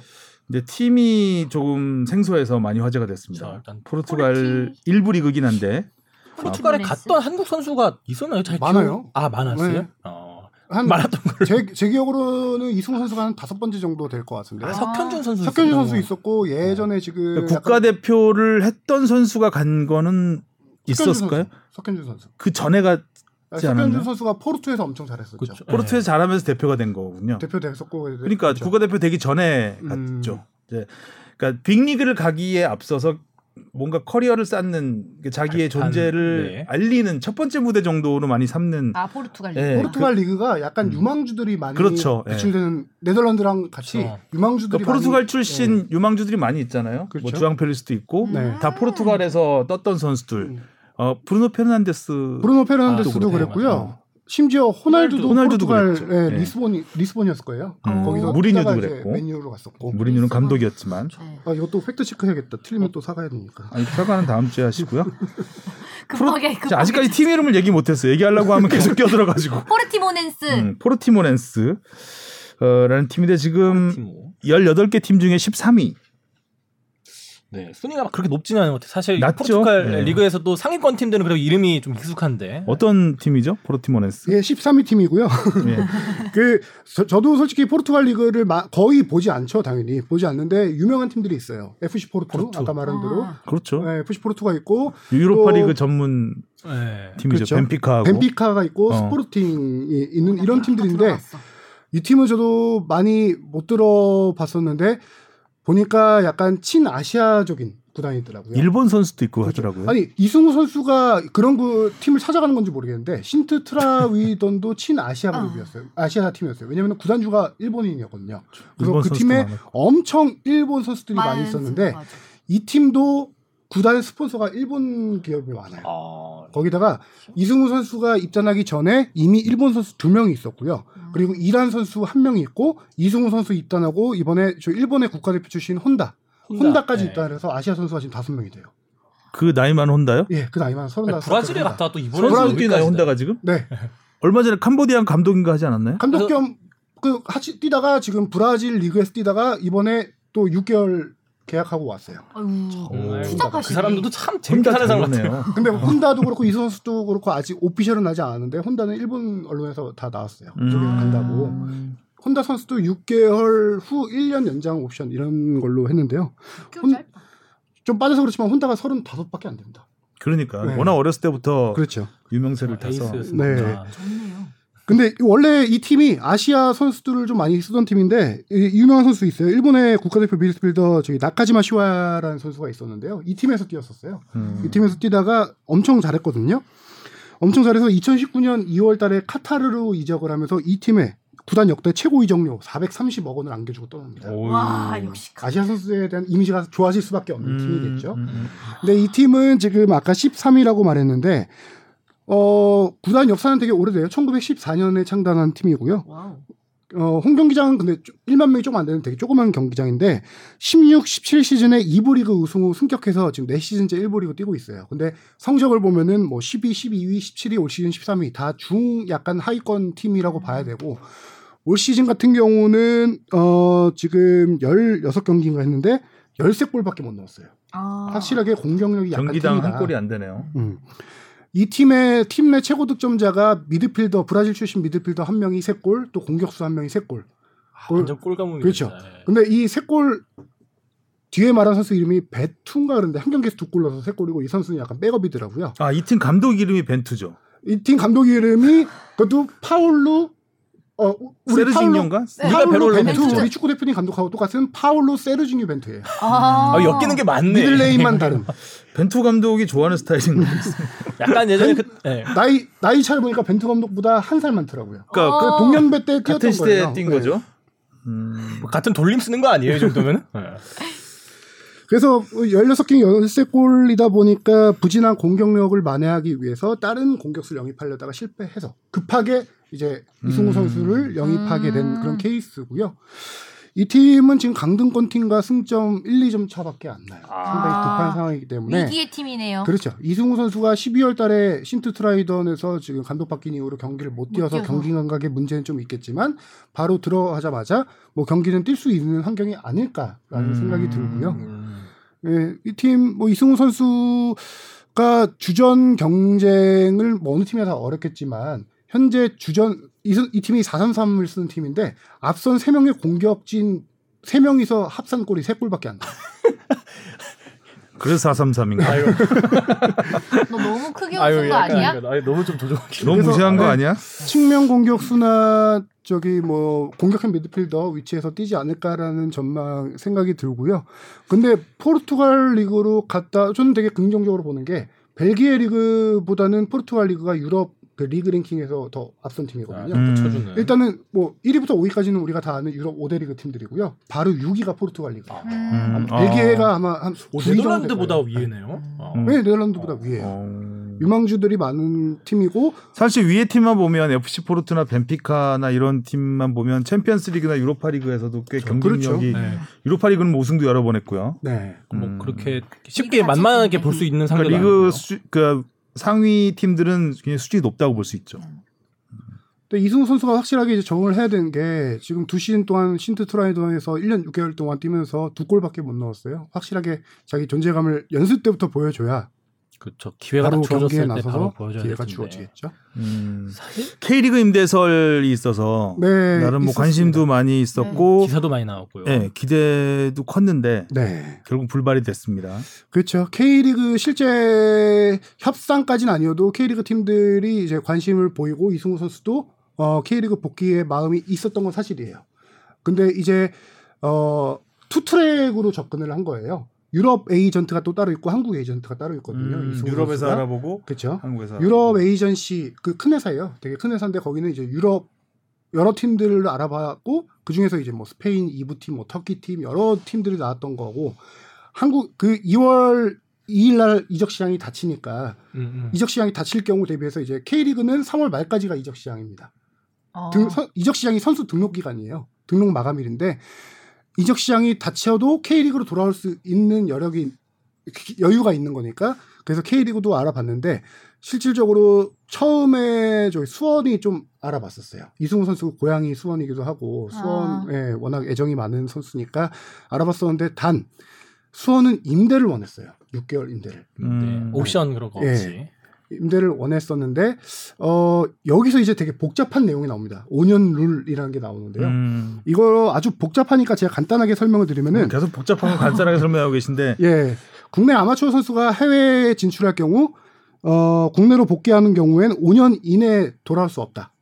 근데 팀이 조금 생소해서 많이 화제가 됐습니다. 그렇죠. 일단 포르투갈 포르투. 일부 리그긴 한데 포르투갈에 아, 갔던 한국 선수가 있었나요? 잘 많아요. 기억- 아 많았어요. 네. 어. 한 많았던 걸. 제, 제 기억으로는 이승우 선수가 한 다섯 번째 정도 될 것 같은데. 아, 석현준 선수. 석현준. 선수 있었고 예전에 지금 약간- 국가 대표를 했던 선수가 간 거는 있었을까요? 선수, 석현준 선수. 그 전에 갔지 아, 않았나요? 석현준 선수가 포르투에서 엄청 잘했었죠. 그쵸. 포르투에서 잘하면서 대표가 된 거군요. 대표 됐었고 그러니까 그렇죠. 국가대표 되기 전에 음. 갔죠. 이제 그러니까 빅리그를 가기에 앞서서 뭔가 커리어를 쌓는 그 자기의 발판, 존재를 네. 알리는 첫 번째 무대 정도로 많이 삼는 아 포르투갈. 예. 포르투갈 리그가 약간 음. 유망주들이 많이 그렇죠. 예. 배출되는 네 덜란드랑 같이 그렇죠. 유망주들이 그러니까 포르투갈 많이- 출신 유망주들이 많이 있잖아요. 그렇죠. 뭐 주앙 펠릭스도 있고 음. 네. 다 포르투갈에서 떴던 선수들. 음. 어 브루노 페르난데스 브루노 페르난데스도 아. 그랬고요. 심지어 호날두도 호날두도 포르투갈 그랬죠. 예, 네. 리스본 리스본이었을 거예요. 음, 거기서 무리뉴도 뛰다가 이제 그랬고. 맨유로 갔었고. 무리뉴는 감독이었지만 네. 아, 이것도 fact check해야겠다. 틀리면 또 사과해야 되니까. 아니 사과는 다음 주에 하시고요. 급하게 자, 급하게. 아직까지 팀 이름을 얘기 못했어요. 얘기하려고 하면 계속 끼어들어가지고. 포르티모넨스. 음, 포르티모넨스 어, 라는 팀인데 지금 팀. 18개 팀 중에 13위. 네, 순위가 막 그렇게 높지는 않은 것 같아요. 사실 낮죠? 포르투갈 네. 리그에서도 상위권 팀들은 그래도 이름이 좀 익숙한데. 어떤 팀이죠? 포르티모넨스. 예, 13위 팀이고요. 예. 그 저, 도 솔직히 포르투갈 리그를 마- 거의 보지 않죠, 당연히 보지 않는데 유명한 팀들이 있어요. FC 포르투, 포르투. 아까 말한 대로 아. 그렇죠. 예, FC 포르투가 있고 유로파 또- 리그 전문 네. 팀이죠. 그렇죠. 벤피카하고. 벤피카가 있고 어. 스포르팅이 있는 이런 팀들인데. 이 팀은 저도 많이 못 들어봤었는데 보니까 약간 친아시아적인 구단이더라고요. 일본 선수도 있고 그렇죠. 하더라고요. 아니 이승우 선수가 그런 그 팀을 찾아가는 건지 모르겠는데 신트 트라위던도 친아시아 어. 그룹이었어요. 아시아 팀이었어요. 왜냐하면 구단주가 일본인이었거든요. 그래서 일본 그 팀에 많았고. 엄청 일본 선수들이 많이 있었는데 맞아. 이 팀도 구단의 스폰서가 일본 기업이 많아요. 아, 거기다가 이승우 선수가 입단하기 전에 이미 일본 선수 두 명이 있었고요. 그리고 이란 선수 한 명이 있고 이승우 선수 입단하고 이번에 저 일본의 국가대표 출신 혼다, 혼다. 까지 네. 입단해서 아시아 선수가 지금 다섯 명이 돼요. 그 나이만 혼다요? 예, 그 나이만 서른 다섯. 브라질에 갔다 또 이번에 선수 뛰나요 혼다가 지금? 네, 얼마 전에 캄보디아 감독인가 하지 않았나요? 감독 겸그 같이 뛰다가 지금 브라질 리그에서 뛰다가 이번에 또 6개월 계약하고 왔어요. 아유. 그 사람들도 참 재밌게 사는 사람 같아요. 근데 혼다도 그렇고 이 선수도 그렇고 아직 오피셜은 나지 않았는데 혼다는 일본 언론에서 다 나왔어요. 음. 저기 간다고. 혼다 선수도 6개월 후 1년 연장 옵션 이런 걸로 했는데요. 좀 혼- 짧다. 좀 빠져서 그렇지만 혼다가 35밖에 안 됩니다. 그러니까 네. 워낙 어렸을 때부터 그렇죠. 유명세를 타서 에이스였습니다. 네. 좋네요. 근데 원래 이 팀이 아시아 선수들을 좀 많이 쓰던 팀인데 이 유명한 선수 있어요. 일본의 국가대표 미드필더 저기 나카지마 시와라는 선수가 있었는데요. 이 팀에서 뛰었었어요. 음. 이 팀에서 뛰다가 엄청 잘했거든요. 엄청 잘해서 2019년 2월달에 카타르로 이적을 하면서 이 팀에 구단 역대 최고 이적료 430억 원을 안겨주고 떠납니다. 와 역시 가- 아시아 선수에 대한 이미지가 좋아질 수밖에 없는 음, 팀이겠죠. 음, 음. 근데 이 팀은 지금 아까 13위라고 말했는데 어 구단 역사는 되게 오래돼요. 1914년에 창단한 팀이고요. 와우. 어, 홈 경기장은 근데 좀- 1만 명이 조금 안 되는 되게 조그만 경기장인데 16, 17 시즌에 2부 리그 우승 후 승격해서 지금 4시즌째 1부 리그 뛰고 있어요. 근데 성적을 보면은 뭐 12, 12위, 17위, 올 시즌 13위 다 중 약간 하위권 팀이라고 봐야 되고 올 시즌 같은 경우는 어 지금 16경기인가 했는데 13골밖에 못 넣었어요. 아. 확실하게 공격력이 약간 경기당. 한 골이 안 되네요. 음. 이 팀의 팀 내 최고 득점자가 미드필더 브라질 출신 미드필더 한 명이 3골, 또 공격수 한 명이 3골. 골. 완전 꼴가문이 그렇죠. 근데 이 세 골 뒤에 말한 선수 이름이 베투인가 그런데 한 경기에서 두 골 넣어서 세 골이고 이 선수는 약간 백업이더라고요. 아, 이 팀 감독 이름이 벤투죠. 이 팀 감독 이름이 그것도 파울루 어 세르지뉴인가? 네. 파울루 베롤로 벤투 벤투. 우리 축구 대표팀 감독하고 똑같은 파울루 세르지뉴 벤투예요. 아, 아, 엮이는 게 많네. middle name만 다른. 벤투 감독이 좋아하는 스타일인 것 같습니다. 약간 예전에 그 네. 나이 나이 차를 보니까 벤투 감독보다 한 살 많더라고요. 그러니까 그 어. 동년배 때 뛰었던 같은 시대에 거예요. 뛴 네. 거죠. 음, 뭐 같은 돌림 쓰는 거 아니에요, 이 정도면? 네. 그래서 16경기 13골이다 보니까 부진한 공격력을 만회하기 위해서 다른 공격수를 영입하려다가 실패해서 급하게 이제 이승우 음. 선수를 영입하게 된 음. 그런 케이스고요. 이 팀은 지금 강등권 팀과 승점 1, 2점 차밖에 안 나요. 상당히 아. 급한 상황이기 때문에 위기의 팀이네요. 그렇죠. 이승우 선수가 12월 달에 신트 트라이던에서 지금 감독 바뀐 이후로 경기를 못못 뛰어서 뛰어서. 경기 감각에 문제는 좀 있겠지만 바로 들어가자마자 뭐 경기는 뛸 수 있는 환경이 아닐까라는 음. 생각이 들고요. 음. 예, 이 팀 뭐 이승우 선수가 주전 경쟁을 뭐 어느 팀이나 다 어렵겠지만 현재 주전 이, 선- 이 팀이 4-3-3을 쓰는 팀인데 앞선 3명의 공격진 3명이서 합산 골이 3골밖에 안 나요. 그래서 433인가? 아유, 너 너무 크게 아유, 웃은 거 아니야? 약간, 아유, 너무 좀 도전하기. 너무 무시한 거 네. 아니야? 측면 공격수나 저기 뭐 공격형 미드필더 위치에서 뛰지 않을까라는 전망 생각이 들고요. 근데 포르투갈 리그로 갔다 저는 되게 긍정적으로 보는 게 벨기에 리그보다는 포르투갈 리그가 유럽 그 리그 랭킹에서 더 앞선 팀이거든요. 음. 쳐주네. 일단은 뭐 1위부터 5위까지는 우리가 다 아는 유럽 5대 리그 팀들이고요. 바로 6위가 포르투갈 리그. 아, 음. 음. 벨기에가 아마 한 오, 9위 정도 네덜란드보다 될 거예요. 위에네요. 아. 음. 네, 네덜란드보다 위에요. 어... 유망주들이 많은 팀이고 사실 위에 팀만 보면 FC 포르투나 벤피카나 이런 팀만 보면 챔피언스리그나 유로파리그에서도 꽤 경쟁력이 그렇죠. 네. 유로파리그는 뭐 우승도 여러 번 했고요. 네. 뭐 음. 그렇게 쉽게 리그 자체 만만하게 팀인데. 볼수 있는 그러니까 상대가 리그. 수, 그 상위 팀들은 굉장히 수준이 높다고 볼 수 있죠. 근데 이승우 선수가 확실하게 이제 적응을 해야 되는 게 지금 두 시즌 동안 신트 트라이던에서 1년 6개월 동안 뛰면서 두 골밖에 못 넣었어요. 확실하게 자기 존재감을 연습 때부터 보여줘야 그렇죠. 기회가 바로 딱 경기에 바로 나서서 보여줘야 기회가. 주어지겠죠. 음. 사실 K리그 임대설이 있어서 네, 나름 뭐 있었습니다. 관심도 많이 있었고, 기사도 많이 나왔고요. 예, 기대도 컸는데 네. 결국 불발이 됐습니다. 그렇죠. K리그 실제 협상까지는 아니어도 K리그 팀들이 이제 관심을 보이고 이승우 선수도 어, K리그 복귀에 마음이 있었던 건 사실이에요. 근데 이제 어, two track으로 접근을 한 거예요. 유럽 에이전트가 또 따로 있고 한국 에이전트가 따로 있거든요. 음, 유럽에서. 알아보고 그렇죠. 한국에서 유럽 에이전시 그 큰 회사예요. 되게 큰 회사인데 거기는 이제 유럽 여러 팀들을 알아봤고 그 중에서 이제 뭐 스페인 2부 팀, 뭐 터키 팀 여러 팀들이 나왔던 거고 한국 그 2월 2일 날 이적 시장이 닫히니까 음, 음. 이적 시장이 닫힐 경우 대비해서 이제 K리그는 3월 말까지가 이적 시장입니다. 어. 등- 선- 이적 시장이 선수 등록 기간이에요. 등록 마감일인데 이적 시장이 닫혀도 K리그로 돌아올 수 있는 여력이 여유가 있는 거니까 그래서 K리그도 알아봤는데 실질적으로 처음에 저희 수원이 좀 알아봤었어요. 이승우 선수 고향이 수원이기도 하고 수원에 워낙 애정이 많은 선수니까 알아봤었는데 단 수원은 임대를 원했어요. 6개월 임대를. 음. 네. 옵션 그런 거 예. 없이. 임대를 원했었는데 어 여기서 이제 되게 복잡한 내용이 나옵니다. 5년 룰이라는 게 나오는데요. 음. 이거 아주 복잡하니까 제가 간단하게 설명을 드리면은 계속 복잡한 거 간단하게 설명하고 계신데 예 국내 아마추어 선수가 해외에 진출할 경우 어 국내로 복귀하는 경우에는 5년 이내에 돌아올 수 없다.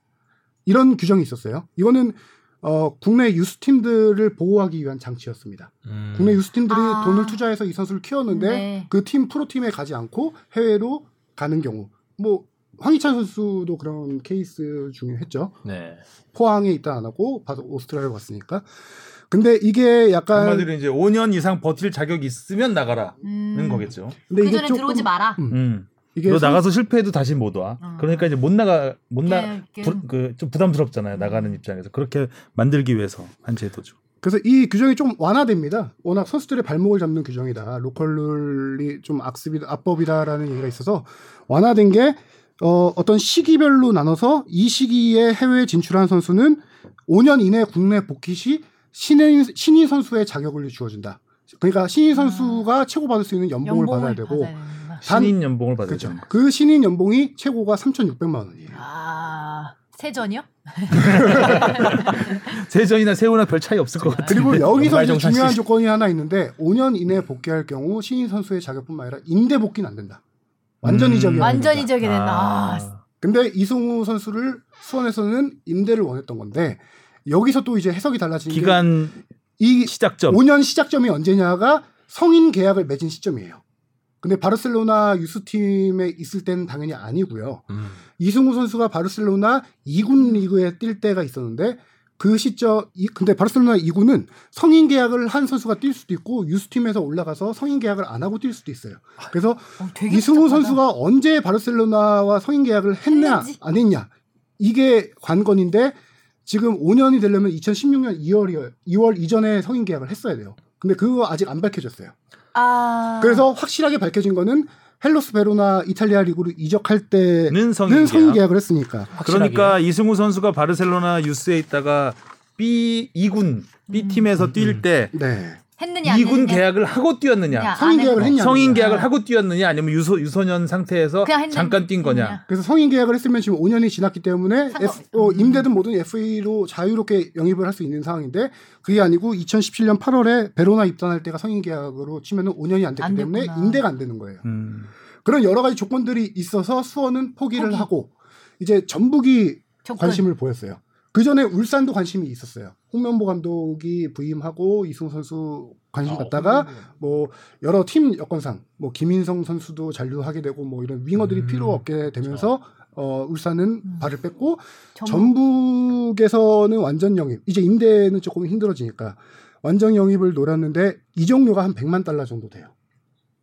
이런 규정이 있었어요. 이거는 어 국내 유스 팀들을 보호하기 위한 장치였습니다. 음. 국내 유스 팀들이 아. 돈을 투자해서 이 선수를 키웠는데 네. 그팀 프로 팀에 가지 않고 해외로 가는 경우 뭐 황희찬 선수도 그런 케이스 중에 했죠. 네. 포항에 있다 안 하고 바로 오스트리아 갔으니까. 근데 이게 약간 한마디로 이제 5년 이상 버틸 자격이 있으면 나가라는 음. 거겠죠. 근데 그 전에 조금- 들어오지 마라. 음, 음. 이게 너 선- 나가서 실패해도 다시 못 와. 어. 그러니까 이제 못 나가 못 나 그좀 부담스럽잖아요. 나가는 입장에서 그렇게 만들기 위해서 한 제도죠. 그래서 이 규정이 좀 완화됩니다. 워낙 선수들의 발목을 잡는 규정이다. local rule이 좀 악습이다, 악법이다라는 얘기가 있어서 완화된 게 어, 어떤 시기별로 나눠서 이 시기에 해외에 진출한 선수는 5년 이내 국내 복귀 시 신인, 신인 선수의 자격을 주어준다. 그러니까 신인 선수가 최고 받을 수 있는 연봉을, 받아야 되고 되는구나. 단- 신인 연봉을 받아야 그렇죠. 그 신인 연봉이 최고가 3,600만 원이에요. 아 세전이요? 세전이나 세우나 별 차이 없을 것 같아요. 그리고 여기서 이제 중요한 시- 조건이 하나 있는데 5년 이내 복귀할 경우 신인 선수의 자격뿐만 아니라 임대 복귀는 안 된다. 완전 음. 이적이 완전. 이적이 된다. 아, 아, 근데 이승우 선수를 수원에서는 임대를 원했던 건데 여기서 또 이제 해석이 달라지는 기간 게이 시작점 5년 시작점이 언제냐가 성인 계약을 맺은 시점이에요. 근데 바르셀로나 유스팀에 있을 때는 당연히 아니고요. 음. 이승우 선수가 바르셀로나 2군 리그에 뛸 때가 있었는데 그 시점 이 근데 바르셀로나 2군은 성인 계약을 한 선수가 뛸 수도 있고 유스팀에서 올라가서 성인 계약을 안 하고 뛸 수도 있어요. 그래서 어, 이승우 복잡하다. 선수가 언제 바르셀로나와 성인 계약을 했냐 했는지. 안 했냐 이게 관건인데 지금 5년이 되려면 2016년 2월이요 2월 이전에 성인 계약을 했어야 돼요. 근데 그거 아직 안 밝혀졌어요. 아 그래서 확실하게 밝혀진 거는 헬라스 베로나 이탈리아 리그로 이적할 때는 는 성인 성인 계약. 계약을 했으니까 확실하게. 그러니까 이승우 선수가 바르셀로나 youth에 있다가 B 2군 B 팀에서 음, 뛸때 네. 했느냐 안 2군 했느냐? 계약을 하고 뛰었느냐, 야, 성인 안 계약을. 했냐 성인 아. 계약을 하고 뛰었느냐, 아니면 유소 유소년 상태에서. 잠깐 뛴 거냐. 했느냐. 그래서 성인 계약을 했으면 지금 5년이 지났기 때문에 상관- F, 어, 음. 임대든 뭐든 FA로 자유롭게 영입을 할 수 있는 상황인데 그게 아니고 2017년 8월에 베로나 입단할 때가 성인 계약으로 치면은 5년이 안 됐기 안 때문에. 임대가 안 되는 거예요. 음. 그런 여러 가지 조건들이 있어서 수원은 포기를 포기. 하고 이제 전북이 조건. 관심을 보였어요. 그 전에 울산도 관심이 있었어요. 홍명보 감독이 부임하고 이승우 선수 관심 갖다가 뭐 여러 팀 여건상 뭐 김인성 선수도 잔류하게 되고 뭐 이런 윙어들이 음, 필요 없게 되면서 어 울산은 음. 발을 뺐고 전북. 전북 에서는 완전 영입 이제 임대는 조금 힘들어지니까 완전 영입을 노렸는데 이적료가 한 100만 달러 정도 돼요.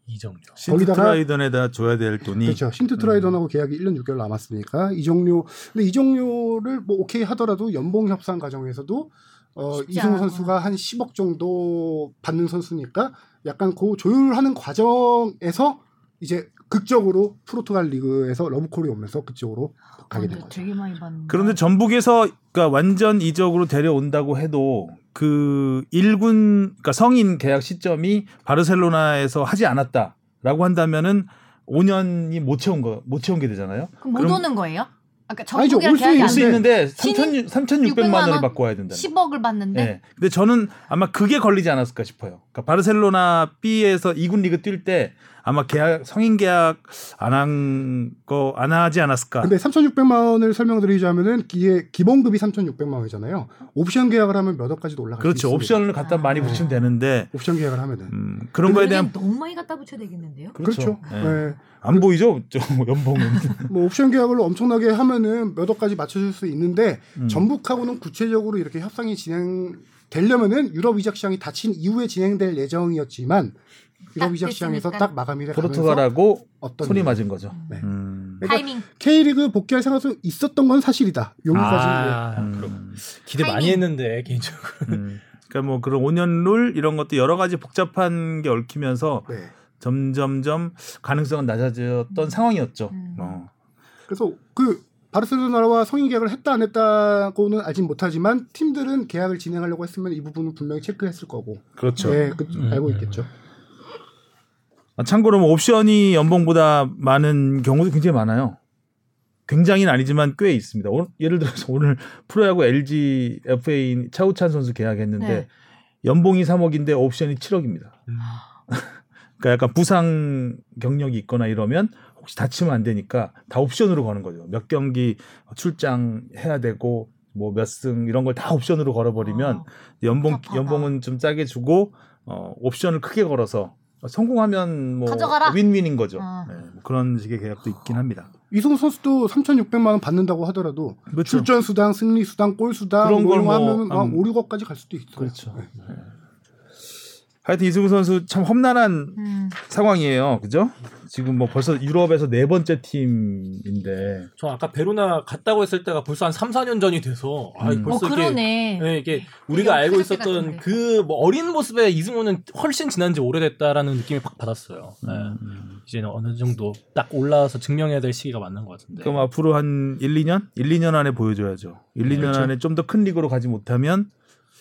이정료. 신트 거기다가- 트라이던에다 줘야 될 돈이 그렇죠. 신트 트라위던하고 계약이 1년 6개월 남았으니까 이적료 근데 이적료를 뭐 오케이 하더라도 연봉 협상 과정에서도 어 이승우. 선수가 한 10억 정도 받는 선수니까 약간 그 조율하는 과정에서 이제 극적으로 포르투갈 리그에서 러브콜이 오면서 그쪽으로 가게 된 거죠. 되게 많이 받는. 그런데 전북에서 그러니까 완전 이적으로 데려온다고 해도 그 1군 그러니까 성인 계약 시점이 바르셀로나에서 하지 않았다라고 한다면은 5년이 못 채운 거 못 채운 게 되잖아요. 그럼 못 그럼- 오는 거예요? 아니죠, 올수 계약이 있는데 안올수 돼. 있는데 신인 3,600만 원을 원? 바꿔야 된다. 10억을 받는데 네. 근데 저는 아마 그게 걸리지 않았을까 싶어요. 그러니까 바르셀로나 B에서 2군 리그 뛸 때 아마 계약 성인 계약 안 한 거 안 하지 않았을까. 근데 3,600만 원을 설명드리자면은 이게 기본급이 3,600만 원이잖아요. 옵션 계약을 하면 몇 억까지도 올라갈 수 그렇죠. 있습니다. 옵션을 갖다 많이 아. 붙이면 되는데 옵션 계약을 하면은 음, 그런 거에 대한 너무 많이 갖다 붙여야 되겠는데요? 그렇죠. 예. 네. 안 보이죠? 저 연봉은. 뭐 옵션 계약을 엄청나게 하면은 몇 억까지 맞춰줄 수 있는데 음. 전북하고는 구체적으로 이렇게 협상이 진행 되려면은 유럽 이적 시장이 닫힌 이후에 진행될 예정이었지만 유럽 딱 이적 시장에서. 딱 마감이 돼가면서 포르투갈하고 어떤 손이 맞은 거죠. 네. 음. 그러니까 타이밍. K리그 복귀할 생각도 있었던 건 사실이다. 여기까지 아, 음. 그럼 기대 타이밍. 많이 했는데 개인적으로. 음. 그러니까 뭐 그런 5년 룰 이런 것도 여러 가지 복잡한 게 얽히면서 네. 점점점 가능성은 낮아졌던 상황이었죠. 음. 어. 그래서 그 바르셀로나와 성인 계약을 했다 안 했다고는 알진 못하지만 팀들은 계약을 진행하려고 했으면 이 부분은 분명히 체크했을 거고. 그렇죠. 네, 그, 음. 알고 있겠죠. 아, 참고로 뭐 옵션이 연봉보다 많은 경우도 굉장히 많아요. 굉장히는 아니지만 꽤 있습니다. 오- 예를 들어서 오늘 프로야구 LG FA 차우찬 선수 계약했는데 네. 연봉이 3억인데 옵션이 7억입니다. 음. 그러니까 약간 부상 경력이 있거나 이러면 혹시 다치면 안 되니까 다 옵션으로 거는 거죠. 몇 경기 출장 해야 되고 뭐 몇 승 이런 걸 다 옵션으로 걸어버리면 아, 연봉 답답하다. 연봉은 좀 짜게 주고 어, 옵션을 크게 걸어서 성공하면 뭐 가져가라. 윈윈인 거죠. 아. 네, 뭐 그런 식의 계약도 있긴 합니다. 이승우 선수도 3,600만 원 받는다고 하더라도 그렇죠. 출전 수당, 승리 수당, 골 수당 그런 뭐걸 이런 거뭐 하면 막 한- 5, 6억까지 갈 수도 있어요. 그렇죠. 네. 하여튼 이승우 선수 참 험난한 음. 상황이에요. 그죠? 지금 뭐 벌써 유럽에서 네 번째 팀인데 저 아까 베로나 갔다고 했을 때가 벌써 한 3, 4년 전이 돼서 아, 음. 어 벌써 이게 그러네. 네, 이게 우리가 알고 있었던. 그 뭐 어린 모습의 이승우는 훨씬 지난 지 오래됐다라는 느낌이 팍 받았어요. 네. 음. 이제는 어느 정도 딱 올라와서 증명해야 될 시기가 맞는 것 같은데. 그럼 앞으로 한 1, 2년? 1, 2년 안에 보여줘야죠. 1, 2년 그렇죠. 안에 좀 더 큰 리그로 가지 못하면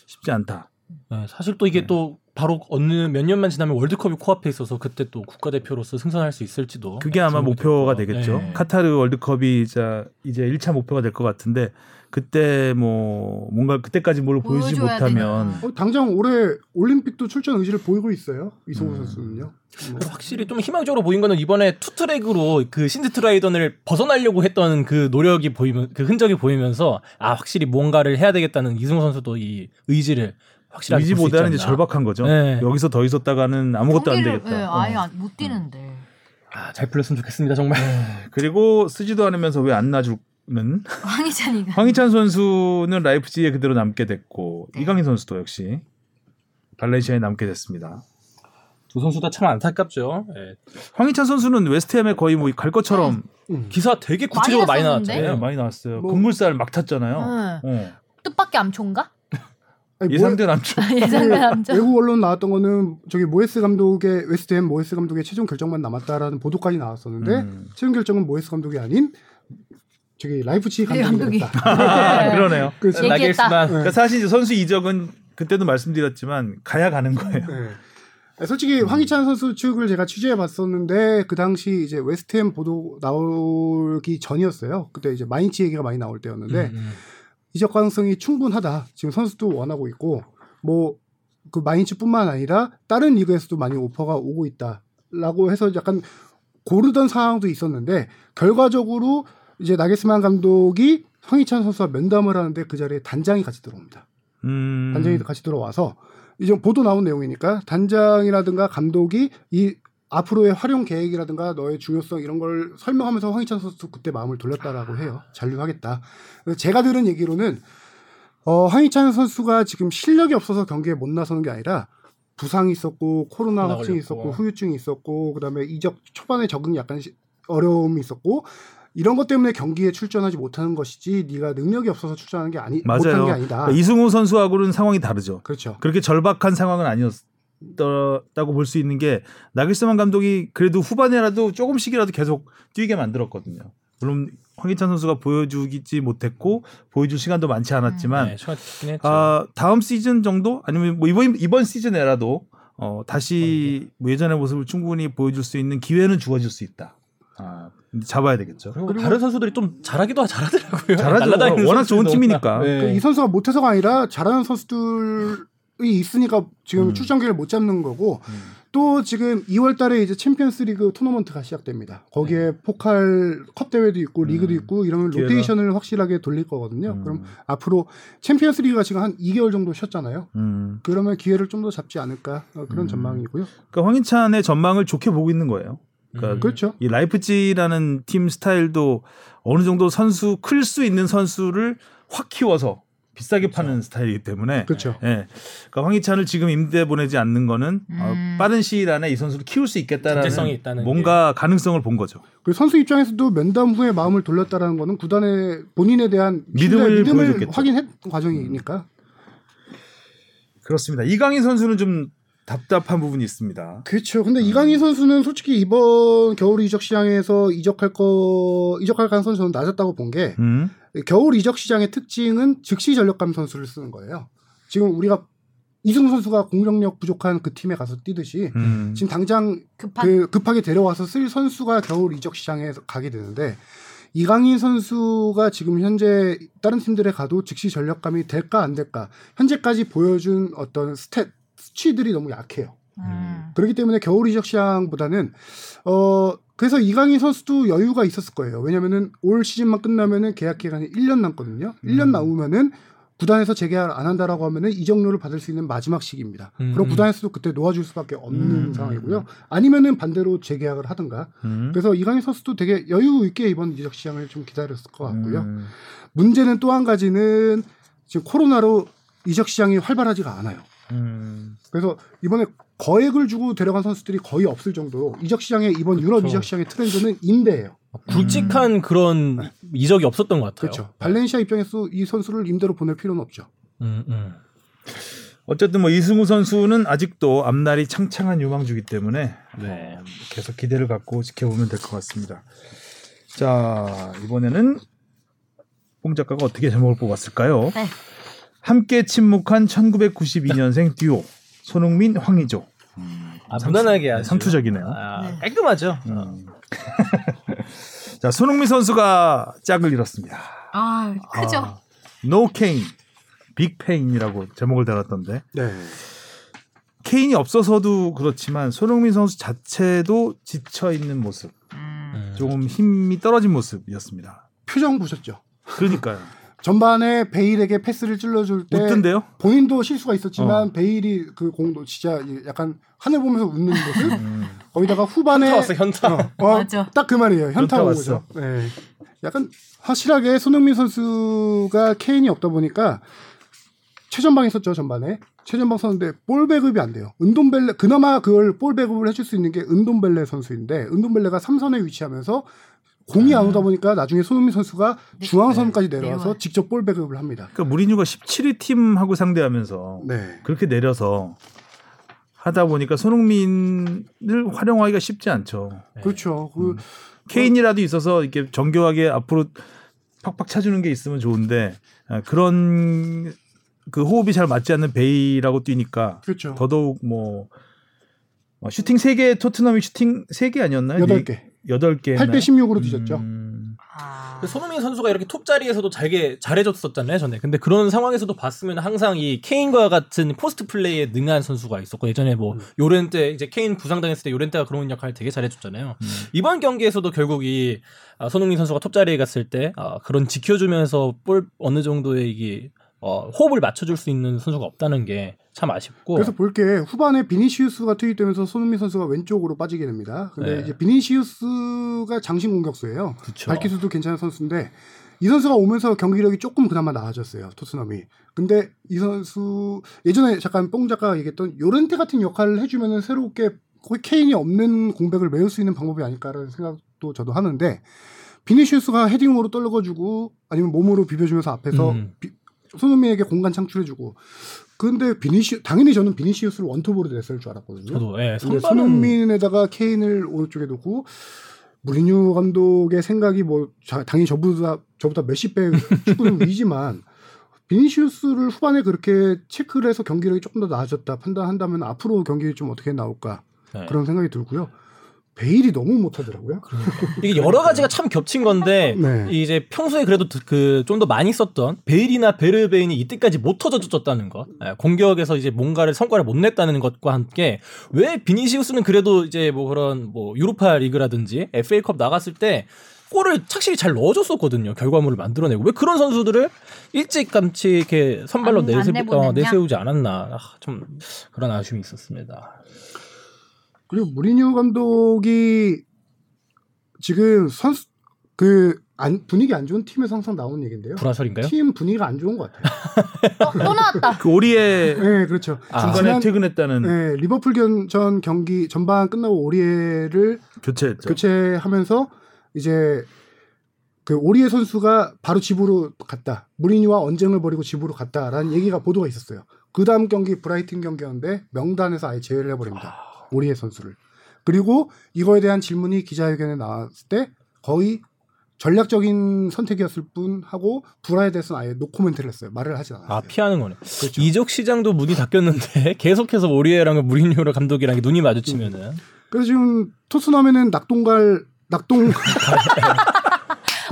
쉽지 않다. 네, 사실 또 이게 네. 또 바로 어느 몇 년만 지나면 월드컵이 코앞에 있어서 그때 또 국가대표로서 승선할 수 있을지도 그게 아마 목표가 되고. 되겠죠. 네. 카타르 월드컵이 이제 이제 1차 목표가 될 것 같은데 그때 뭐 뭔가 그때까지 뭘 보여주지 못하면. 어, 당장 올해 올림픽도 출전 의지를 보이고 있어요. 이승우 음. 선수는요. 뭐. 확실히 좀 희망적으로 보인 거는 이번에 투트랙으로 그 신드트라이던을 벗어나려고 했던 그 노력이 보이면 그 흔적이 보이면서 아 확실히 뭔가를 해야 되겠다는 이승우 선수도 이 의지를 확실하게 의지보다는 있지 이제. 절박한 거죠. 네. 여기서 더 있었다가는 아무것도 안 경기를, 되겠다. 네, 어. 아예 안- 못 뛰는데. 아, 잘 풀렸으면 좋겠습니다 정말. 그리고 쓰지도 않으면서 왜 안 놔주는 황희찬이가. 황희찬 선수는 라이프지에 그대로 남게 됐고 네. 이강인 선수도 역시 발렌시아에 남게 됐습니다. 두 선수 다 참 안타깝죠. 예. 황희찬 선수는 웨스트햄에 거의 뭐 갈 것처럼 음. 기사 되게 구체적으로 많이, 많이 났었는데? 네, 나왔잖아요. 많이 나왔어요. 뭐- 금물살 막 탔잖아요. 응. 어. 뜻밖의 암초인가? 예상된 암초. 예상된 암초. 외국 언론 나왔던 거는 저기 모예스 감독의 웨스트햄 모예스 감독의 최종 결정만 남았다라는 보도까지 나왔었는데 음. 최종 결정은 모예스 감독이 아닌 저기 라이프치히 네, 감독이 감독이. 됐다. 그러네요. 그래서 얘기했다. 나겔스만 그러니까 사실 이제 선수 이적은 그때도 말씀드렸지만 가야 가는 거예요. 네. 아, 솔직히 황희찬 선수 측을 제가 취재해 봤었는데 그 당시 이제 웨스트햄 보도 나오기 전이었어요. 그때 이제 마인츠 얘기가 많이 나올 때였는데 음, 음. 이적 가능성이 충분하다. 지금 선수도 원하고 있고 뭐 그 마인츠뿐만 아니라 다른 리그에서도 많이 오퍼가 오고 있다라고 해서 약간 고르던 상황도 있었는데 결과적으로 이제 나게스만 감독이 황희찬 선수와 면담을 하는데 그 자리에 단장이 같이 들어옵니다. 음. 단장이 같이 들어와서 이제 보도 나온 내용이니까 단장이라든가 감독이 이 앞으로의 활용 계획이라든가 너의 중요성 이런 걸 설명하면서 황희찬 선수 그때 마음을 돌렸다라고 해요. 잔류하겠다. 제가 들은 얘기로는 어, 황희찬 선수가 지금 실력이 없어서 경기에 못 나서는 게 아니라 부상이 있었고 코로나 확진이. 있었고 후유증이 있었고 그다음에 이적 초반에 적응 약간 시- 어려움이 있었고 이런 것 때문에 경기에 출전하지 못하는 것이지 네가 능력이 없어서 출전하는 게 아니 못한 게 맞아요. 아니다. 그러니까 이승우 선수하고는 상황이 다르죠. 그렇죠. 그렇게 절박한 상황은 아니었 다고 볼 수 있는 게 나길스만 감독이 그래도 후반에라도 조금씩이라도 계속 뛰게 만들었거든요. 물론 황희찬 선수가 보여주지 못했고 보여줄 시간도 많지 않았지만 네, 좋긴 했죠. 아, 다음 시즌 정도 아니면 뭐 이번 이번 시즌에라도 어, 다시 뭐 예전의 모습을 충분히 보여줄 수 있는 기회는 주어질 수 있다. 아, 잡아야 되겠죠. 그리고 다른 선수들이 좀 잘하기도 잘하더라고요. 잘하죠. 워낙 좋은 팀이니까. 네. 이 선수가 못해서가 아니라 잘하는 선수들이 있으니까 지금 음. 출전 기회를 못 잡는 거고 또 지금 2월 달에 이제 챔피언스 리그 토너먼트가 시작됩니다. 거기에 네. 포칼 컵 대회도 있고 음. 리그도 있고 이러면 기회가- 로테이션을 확실하게 돌릴 거거든요. 음. 그럼 앞으로 챔피언스 리그가 지금 한 2개월 정도 쉬었잖아요. 음. 그러면 기회를 좀 더 잡지 않을까 어, 그런 음. 전망이고요. 그러니까 황희찬의 전망을 좋게 보고 있는 거예요. 그러니까 음. 그렇죠. 이 라이프치히라는 팀 스타일도 어느 정도 선수 클 수 있는 선수를 확 키워서 비싸게 파는 스타일이기 때문에 그렇죠. 예. 그러니까 황희찬을 지금 임대 보내지 않는 거는 어, 음. 빠른 시일 안에 이 선수를 키울 수 있겠다라는 있다는 뭔가 가능성을 본 거죠. 그리고 선수 입장에서도 면담 후에 마음을 돌렸다라는 거는 구단의 본인에 대한 믿음을 믿음을. 확인한 과정이니까. 그렇습니다. 이강인 선수는 좀 답답한 부분이 있습니다. 그렇죠. 근데 이강인 선수는 솔직히 이번 겨울 이적 시장에서 이적할 거 이적할 가능성이 저는 낮았다고 본게 음. 겨울 이적 시장의 특징은 즉시 전력감 선수를 쓰는 거예요. 지금 우리가 이승우 선수가 공격력 부족한 그 팀에 가서 뛰듯이 음. 지금 당장 급한 그 급하게 데려와서 쓸 선수가 겨울 이적 시장에 가게 되는데 이강인 선수가 지금 현재 다른 팀들에 가도 즉시 전력감이 될까 안 될까 현재까지 보여준 어떤 스탯 수치들이 너무 약해요. 음. 그렇기 때문에 겨울 이적 시장보다는 어 그래서 이강인 선수도 여유가 있었을 거예요. 왜냐면은 올 시즌만 끝나면은 계약 기간이 1년 남거든요. 1년 음. 남으면은 구단에서 재계약 안 한다라고 하면은 이적료를 받을 수 있는 마지막 시기입니다. 음. 그럼 구단에서도 그때 놓아줄 수밖에 없는 음. 상황이고요. 아니면은 반대로 재계약을 하든가. 음. 그래서 이강인 선수도 되게 여유 있게 이번 이적 시장을 좀 기다렸을 것 같고요. 음. 문제는 또 한 가지는 지금 코로나로 이적 시장이 활발하지가 않아요. 음. 그래서 이번에 거액을 주고 데려간 선수들이 거의 없을 정도로 이적 시장의 이번 유럽 그렇죠. 이적 시장의 트렌드는 임대예요. 굵직한 그런 이적이 없었던 것 같아요. 그렇죠. 발렌시아 입장에서 이 선수를 임대로 보낼 필요는 없죠. 음, 음. 어쨌든 뭐 이승우 선수는 아직도 앞날이 창창한 유망주기 때문에 네. 계속 기대를 갖고 지켜보면 될 것 같습니다. 자 이번에는 뽕 작가가 어떻게 제목을 뽑았을까요? 네. 함께 침묵한 1992년생 듀오 손흥민 황의조 아, 무난하게 아주. 상투적이네요. 아, 네. 깔끔하죠. 음. 자 손흥민 선수가 짝을 잃었습니다. 아 크죠. 아, No Kane, Big Pain이라고 제목을 달았던데 네. 케인이 없어서도 그렇지만 손흥민 선수 자체도 지쳐 있는 모습, 음. 조금 힘이 떨어진 모습이었습니다. 표정 보셨죠? 그러니까요. 전반에 베일에게 패스를 찔러줄 때 웃던데요? 본인도 실수가 있었지만 어. 베일이 그 공도 진짜 약간 하늘 보면서 웃는 모습. 음. 거기다가 후반에 현타 왔어, 현타. 어, 맞아. 딱그 말이에요. 현타 현타 온 왔어. 거죠. 네. 약간 확실하게 손흥민 선수가 케인이 없다 보니까 최전방에 있었죠 전반에 최전방 섰는데 볼 배급이 안 돼요. 은돔벨레 그나마 그걸 볼 배급을 해줄 수 있는 게 은돔벨레 선수인데 은돔벨레가 삼선에 위치하면서 공이 안 오다 보니까 나중에 손흥민 선수가 중앙선까지 내려와서 내려와요. 직접 볼 배급을 합니다. 그러니까 무리뉴가 17위 팀하고 상대하면서 네. 그렇게 내려서 하다 보니까 손흥민을 활용하기가 쉽지 않죠. 그렇죠. 그 케인이라도 있어서 이렇게 정교하게 앞으로 팍팍 차주는 게 있으면 좋은데 아, 그런 그 호흡이 잘 맞지 않는 베이라고 뛰니까 그렇죠. 더더욱 뭐 어, 슈팅 3개 토트넘이 슈팅 3개 아니었나요? 여덟 개. 8개. 8대 16으로 뒤졌죠. 음, 아. 손흥민 선수가 이렇게 톱 자리에서도 잘게 잘해줬었잖아요 전에. 근데 그런 상황에서도 봤으면 항상 이 케인과 같은 포스트 플레이에 능한 선수가 있었고 예전에 뭐 요렌테 이제 케인 부상당했을 때 요렌테가 그런 역할 되게 잘해줬잖아요. 이번 경기에서도 결국 이 아, 손흥민 선수가 톱 자리에 갔을 때 아, 그런 지켜주면서 볼 어느 정도의 이게 어, 호흡을 맞춰줄 수 있는 선수가 없다는 게 참 아쉽고. 그래서 볼 게 후반에 비니시우스가 투입되면서 손흥민 선수가 왼쪽으로 빠지게 됩니다. 근데 네. 이제 비니시우스가 장신 공격수예요. 그쵸. 발기수도 괜찮은 선수인데 이 선수가 오면서 경기력이 조금 그나마 나아졌어요. 토트넘이. 근데 이 선수 예전에 잠깐 뽕 작가가 얘기했던 요렌테 같은 역할을 해주면은 새롭게 거의 케인이 없는 공백을 메울 수 있는 방법이 아닐까라는 생각도 저도 하는데 비니시우스가 헤딩으로 떨궈주고 아니면 몸으로 비벼주면서 앞에서 음. 비- 손흥민에게 공간 창출해주고 근데 비니시 당연히 저는 비니시우스를 원톱으로 냈을 줄 알았거든요. 저도 예, 선발은 손흥민에다가 케인을 오른쪽에 놓고 무리뉴 감독의 생각이 뭐 자- 당연히 저보다 저보다 몇십 배 축구는 위지만 비니시우스를 후반에 그렇게 체크를 해서 경기력이 조금 더 나아졌다 판단한다면 앞으로 경기 좀 어떻게 나올까 네. 그런 생각이 들고요. 베일이 너무 못하더라고요. 이게 여러 가지가 참 겹친 건데 네. 이제 평소에 그래도 그 좀 더 많이 썼던 베일이나 베르베인이 이때까지 못 터져줬다는 것, 예, 공격에서 이제 뭔가를 성과를 못 냈다는 것과 함께 왜 비니시우스는 그래도 이제 뭐 그런 뭐 유로파 리그라든지 FA컵 나갔을 때 골을 착실히 잘 넣어줬었거든요. 결과물을 만들어내고 왜 그런 선수들을 일찌감치 이렇게 선발로 안- 안 내세, 어, 내보냈냐? 내세우지 않았나 아, 좀 그런 아쉬움이 있었습니다. 그리고 무리뉴 감독이 지금 선수 그 안, 분위기 안 좋은 팀에서 항상 나오는 얘기인데요. 불화설인가요? 팀 분위기가 안 좋은 것 같아요. 어, 또 나왔다. 그 오리에 네, 그렇죠. 아. 중간에 지난- 퇴근했다는 네, 리버풀 견- 전 경기 전반 끝나고 오리에를 교체했죠. 교체하면서 이제 그 오리에 선수가 바로 집으로 갔다. 무리뉴와 언쟁을 벌이고 집으로 갔다라는 얘기가 보도가 있었어요. 그 다음 경기 브라이튼 경기였는데 명단에서 아예 제외를 해버립니다. 오리에 선수를. 그리고 이거에 대한 질문이 기자회견에 나왔을 때 거의 전략적인 선택이었을 뿐 하고 불화에 대해서는 아예 노코멘트를 했어요. 말을 하지 않았어요. 아 피하는 거네. 그렇죠. 이적 시장도 문이 닫혔는데 계속해서 오리에랑 무리뉴로 감독이랑 눈이 마주치면은 그래서 지금 토트넘에는 낙동갈 낙동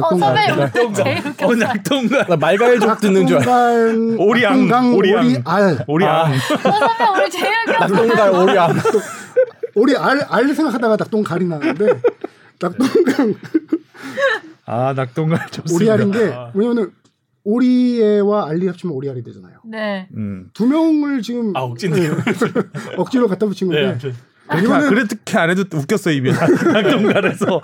어, 선배님 낙동강. 제일 웃겼어요. 어, 낙동강. 나 말갈 족 듣는 줄 알아. 오리앙. 오리알 오리앙. 아. 어, 선배 우리 제일. 낙동갈 오리암. 오리알 알 생각하다가 낙동갈이 나는데 낙동강 아, 낙동강 좋습니다. 오리 알인 게 왜냐면은 오리에와 알리 합치면 오리알이 되잖아요. 네. 음. 두 명을 지금 아 억지네요. 억지로 갖다 붙인 건데 네. 그렇게, 안- 그렇게 안 해도 웃겼어 입이 낙동강에서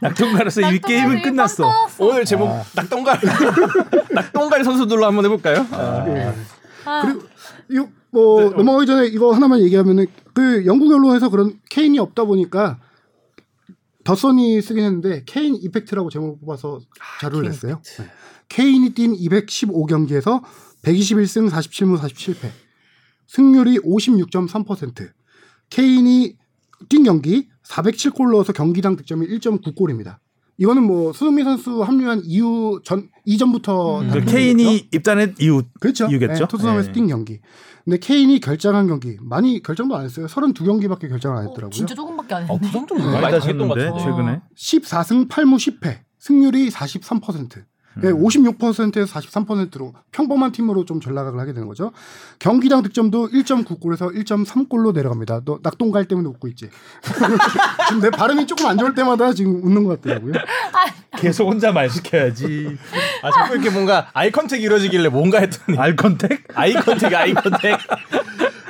낙동강에서 이 게임은 끝났어. 오늘 제목 낙동갈 낙동갈 선수들로 한번 해볼까요? 예. 아, 그리고 이 거뭐 넘어가기 전에 이거 하나만 얘기하면은 그 영국 언론에서 그런 케인이 없다 보니까 더선이 쓰긴 했는데 케인 이펙트라고 제목을 뽑아서 자료를 냈어요. 네. 케인이 뛴 215경기에서 121승 47무 47패. 승률이 56.3%. 케인이 뛴 경기 407골 넣어서 경기당 득점이 1.9골입니다. 이거는 뭐 수승민 선수 합류한 이후 전 이전부터 음. 다 그. 케인이 입단한 이유 그렇죠. 이유겠죠? 네, 토트넘에서 네. 뛴 경기. 근데 케인이 결정한 경기 많이 결정도 안 했어요. 32경기밖에 결정을 안 어, 했더라고요. 진짜 조금밖에 안 어, 했네. 그 정도면 많이 많이 다쳤던 것 같은데. 최근에 14승 8무 10패. 승률이 43%. 네, 음. 56%에서 43%로 평범한 팀으로 좀 전락을 하게 되는 거죠. 경기당 득점도 1.9골에서 1.3골로 내려갑니다. 너 낙동갈 때문에 웃고 있지. 지금 내 발음이 조금 안 좋을 때마다 지금 웃는 것 같더라고요. 계속 혼자 말 시켜야지. 아 자꾸 이렇게 뭔가 eye contact 이루어지길래 뭔가 했더니 알 contact? eye contact eye contact.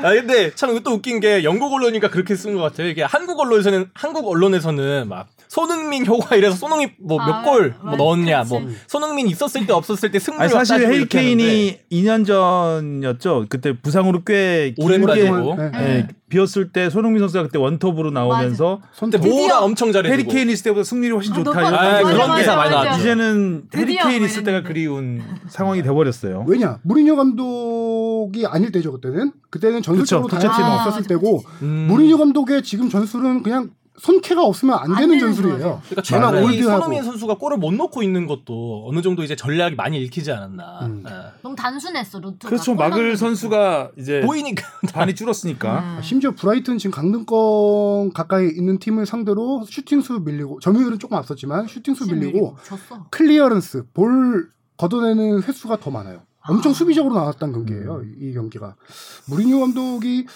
아 근데 참 또 웃긴 게 영국 언론이니까 그렇게 쓴 것 같아요. 이게 한국 언론에서는 한국 언론에서는 막 손흥민 효과 이래서 손흥민 뭐 아, 몇 골 뭐 맞- 넣었냐 그치. 뭐 손흥민 있었을 때 없었을 때 승률 아니 사실 해리 케인이 2년 전이었죠. 그때 부상으로 꽤 오랜 길게 빠지고. 네. 예, 비었을 때 손흥민 선수가 그때 원톱으로 나오면서 근데. 뭐가 엄청 잘해주고 해리 케인 있을 때보다 승률이 훨씬 아, 좋다. 이런 아, 그런 기사 많이 나왔죠. 이제는 드디어 케인 뭐 있을 때가. 그리운 상황이 돼 버렸어요. 왜냐? 무리뉴 감독이 아닐 때죠 그때는. 그때는 전술적으로 그쵸, 다양한 팀이 그쵸. 없었을 아, 때고 음. 무리뉴 감독의 지금 전술은 그냥 손케가 없으면 안, 안 되는 전술이에요. 그러니까 이 old하고. 손흥민 선수가 골을 못 넣고 있는 것도 어느 정도 이제 전략이 많이 읽히지 않았나. 음. 예. 너무 단순했어 루트가. 그렇죠. 골 막을 선수가 이제 보이니까 반이 줄었으니까. 음. 심지어 브라이튼 지금 강등권 가까이 있는 팀을 상대로 슈팅 수 밀리고 점유율은 조금 앞섰지만 슈팅 수 밀리고 졌어. clearance 볼 걷어내는 횟수가 더 많아요. 엄청 아. 수비적으로 나왔던 경기예요. 이 경기가 무리뉴 감독이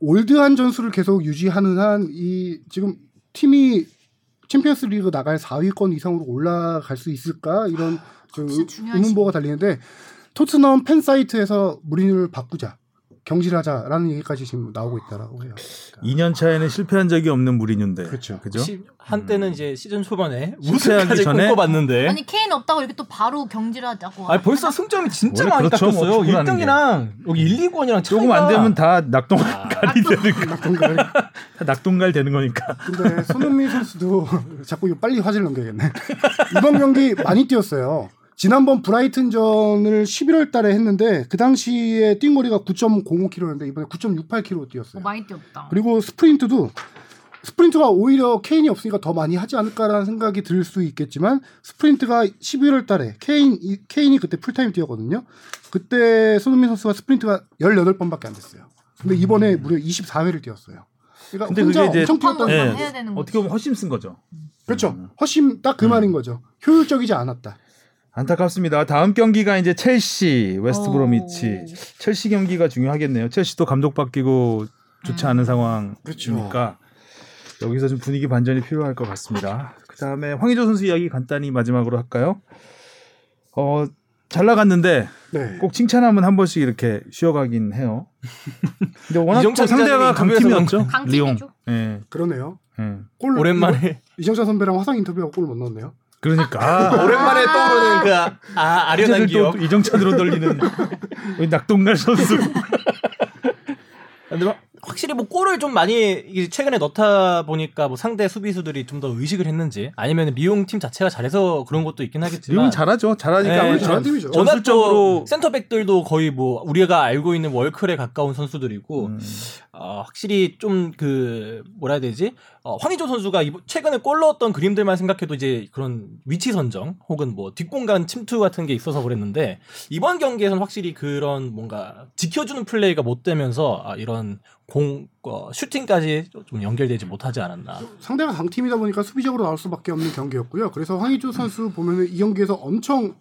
old한 전술을 계속 유지하는 한 이 지금 팀이 챔피언스 리그 나갈 4위권 이상으로 올라갈 수 있을까? 이런 좀 진짜 중요한 의문부호가 달리는데 토트넘 팬 사이트에서 무리뉴를 바꾸자 경질하자라는 얘기까지 지금 나오고 있다라고 해요. 2년 차에는 실패한 적이 없는 무리뉴인데. 그렇죠. 그죠? 시- 한때는 이제 시즌 초반에 우승까지 전에? 꿈꿔봤는데 아니 케인 없다고 이렇게 또 바로 경질하자고. 아니 벌써 승점이 진짜 많이 그렇죠, 뭐 깎였어요. 축구라는 1등이랑 여기 1, 2권이랑 조금 안 되면 다 낙동갈이 되는 거. 낙동갈. 다 낙동갈 되는 거니까. 근데 손흥민 선수도 자꾸 이거 빨리 화제를 넘겨야겠네. 이번 경기 많이 뛰었어요. 지난번 브라이튼전을 11월 달에 했는데 그 당시에 뛴 거리가 9.05km였는데 이번에 9.68km 뛰었어요. 많이 뛰었다. 그리고 스프린트도 스프린트가 오히려 케인이 없으니까 더 많이 하지 않을까라는 생각이 들 수 있겠지만 스프린트가 11월 달에 케인 이- 케인이 그때 풀타임 뛰었거든요. 그때 손흥민 선수가 스프린트가 18번밖에 안 됐어요. 근데 이번에 무려 24회를 뛰었어요. 그러니까 근데 혼자 그게 이제 엄청. 해야 되는 어떻게 보면 헛심 쓴 거죠. 그렇죠. 헛심 딱 그 말인 거죠. 효율적이지 않았다. 안타깝습니다. 다음 경기가 이제 첼시, 웨스트 오. 브로미치. 첼시 경기가 중요하겠네요. 첼시도 감독 바뀌고 좋지 않은 그렇죠. 상황이니까 여기서 좀 분위기 반전이 필요할 것 같습니다. 그 다음에 황의조 선수 이야기 간단히 마지막으로 할까요? 어, 잘 나갔는데 네. 꼭 칭찬하면 한 번씩 이렇게 쉬어가긴 해요. 근데 워낙 상대가 강팀이었죠. 강팀이죠. 리옹. 예. 그러네요. 예. 골 오랜만에 이거- 이정찬 선배랑 화상 인터뷰하고 골 못 넣었네요. 그러니까 아, 오랜만에 떠오르는 그 아, 아련한 이제들 기억. 또 이정찬으로 돌리는 우리 낙동갈 선수. 근데 막 확실히 뭐 골을 좀 많이 최근에 넣다 보니까 뭐 상대 수비수들이 좀 더 의식을 했는지 아니면 미용 팀 자체가 잘해서 그런 것도 있긴 하겠지만 리옹 잘하죠. 잘하니까 네, 전- 팀이죠. 전술적으로 또 센터백들도 거의 뭐 우리가 알고 있는 월클에 가까운 선수들이고 음, 어, 확실히 좀 그 뭐라 해야 되지? 어, 황의조 선수가 이번- 최근에 골 넣었던 그림들만 생각해도 이제 그런 위치 선정 혹은 뭐 뒷공간 침투 같은 게 있어서 그랬는데 이번 경기에서는 확실히 그런 뭔가 지켜주는 플레이가 못 되면서 아, 이런 공 어, 슈팅까지 좀 연결되지 못하지 않았나. 상대가 강팀이다 보니까 수비적으로 나올 수밖에 없는 경기였고요. 그래서 황의조 선수 보면은 이 경기에서 엄청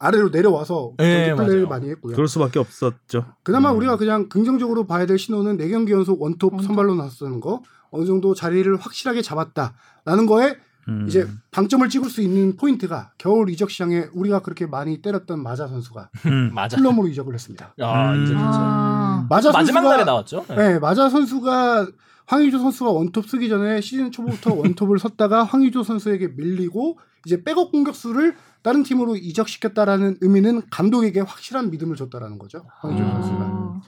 아래로 내려와서 네, 경기 플레이를 맞아요. 많이 했고요. 그럴 수밖에 없었죠. 그나마 음. 우리가 그냥 긍정적으로 봐야 될 신호는 4경기 연속 원톱 선발로 나서는 거 어느 정도 자리를 확실하게 잡았다라는 거에 음. 이제 방점을 찍을 수 있는 포인트가 겨울 이적 시장에 우리가 그렇게 많이 때렸던 마자 선수가 음. 맞아. 풀럼으로 이적을 했습니다. 아, 음. 이제. 아. 마자 마지막 선수가- 날에 나왔죠. 네. 네, 마자 선수가 황의조 선수가 원톱 쓰기 전에 시즌 초부터 원톱을 섰다가 황의조 선수에게 밀리고 이제 백업 공격수를 다른 팀으로 이적시켰다라는 의미는 감독에게 확실한 믿음을 줬다라는 거죠. 황의조 음. 선수가.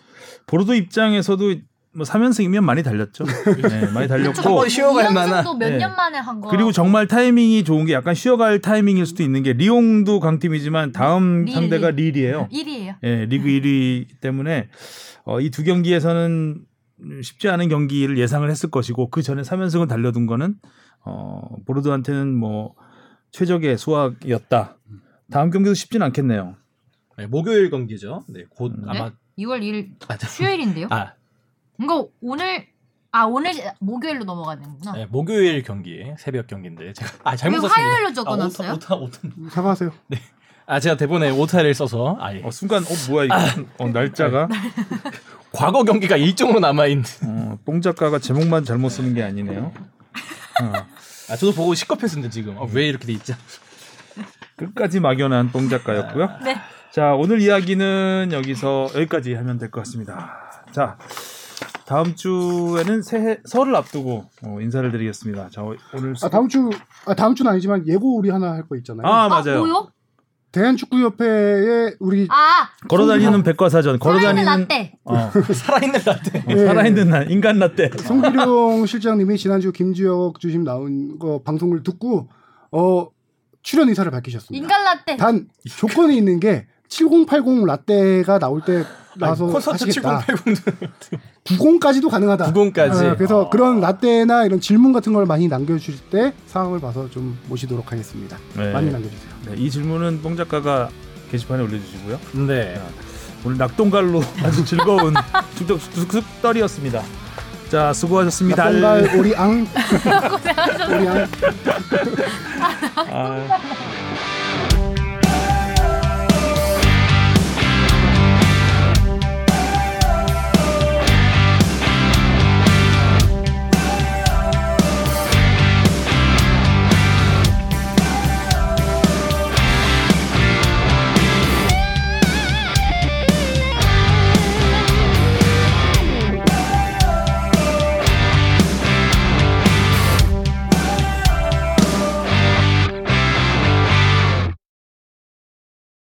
보르도 입장에서도 뭐 3연승이면 많이 달렸죠. 네, 많이 달렸고 한번 쉬어갈 만한. 도 네. 몇년 만에 한 거. 그리고 정말 타이밍이 좋은 게 약간 쉬어갈 타이밍일 수도 있는 게 리옹도 강팀이지만 다음 릴, 상대가 릴. 릴이에요. 1위예요. 예, 리그 1위이기 때문에 어, 이 두 경기에서는 쉽지 않은 경기를 예상을 했을 것이고 그 전에 3연승을 달려둔 거는 어, 보르도한테는 뭐 최적의 수확이었다. 다음 경기도 쉽진 않겠네요. 네, 목요일 경기죠. 네, 곧 음. 아마 2월 1일 맞아. 수요일인데요. 아, 이거 오늘 아 오늘 목요일로 넘어가는구나. 네, 목요일 경기 새벽 경기인데 제가 아왜 잘못 썼습니다. 화요일로 아, 적어놨어요? 오타, 오타, 오타. 사과하세요. 아 제가 대본에 오타를 써서 아, 예. 어, 순간 어 뭐야 이거 어, 날짜가 과거 경기가 일정으로 남아 있는. 어, 뽕 작가가 제목만 잘못 쓰는 게 아니네요. 어, 아 저도 보고 시겁했습니다 지금. 어, 왜 이렇게 돼 있지? 끝까지 막연한 뽕 작가였고요. 네. 자 오늘 이야기는 여기서 여기까지 하면 될 것 같습니다. 자 다음 주에는 새해 설을 앞두고 어, 인사를 드리겠습니다. 자 오늘 아 다음 주, 아 다음 주는 아니지만 예고 우리 하나 할 거 있잖아요. 아 아, 맞아요. 뭐요? 대한축구협회에 우리 아 걸어다니는 백과사전 걸어다니는 라떼. 어, 살아있는 라떼. 어, 네. 살아있는 날 인간 라떼. 송기룡 실장님이 지난주 김주혁 주심 나온 거 방송을 듣고 어 출연 의사를 밝히셨습니다. 인간 라떼. 단 조건이 있는 게 7080 라떼가 나올 때 나서 콘서트 하시겠다. 7080 90까지도 가능하다. 90까지. 아, 그래서 그런 라떼나 이런 질문 같은 걸 많이 남겨주실 때 상황을 봐서 좀 모시도록 하겠습니다. 네. 많이 남겨주세요. 네, 이 질문은 뽕 작가가 게시판에 올려주시고요. 네. 오늘 낙동갈로 아주 즐거운 쑥쑥쑥쑥떨이었습니다. 자 수고하셨습니다. 낙동갈 오리앙 오리앙 아,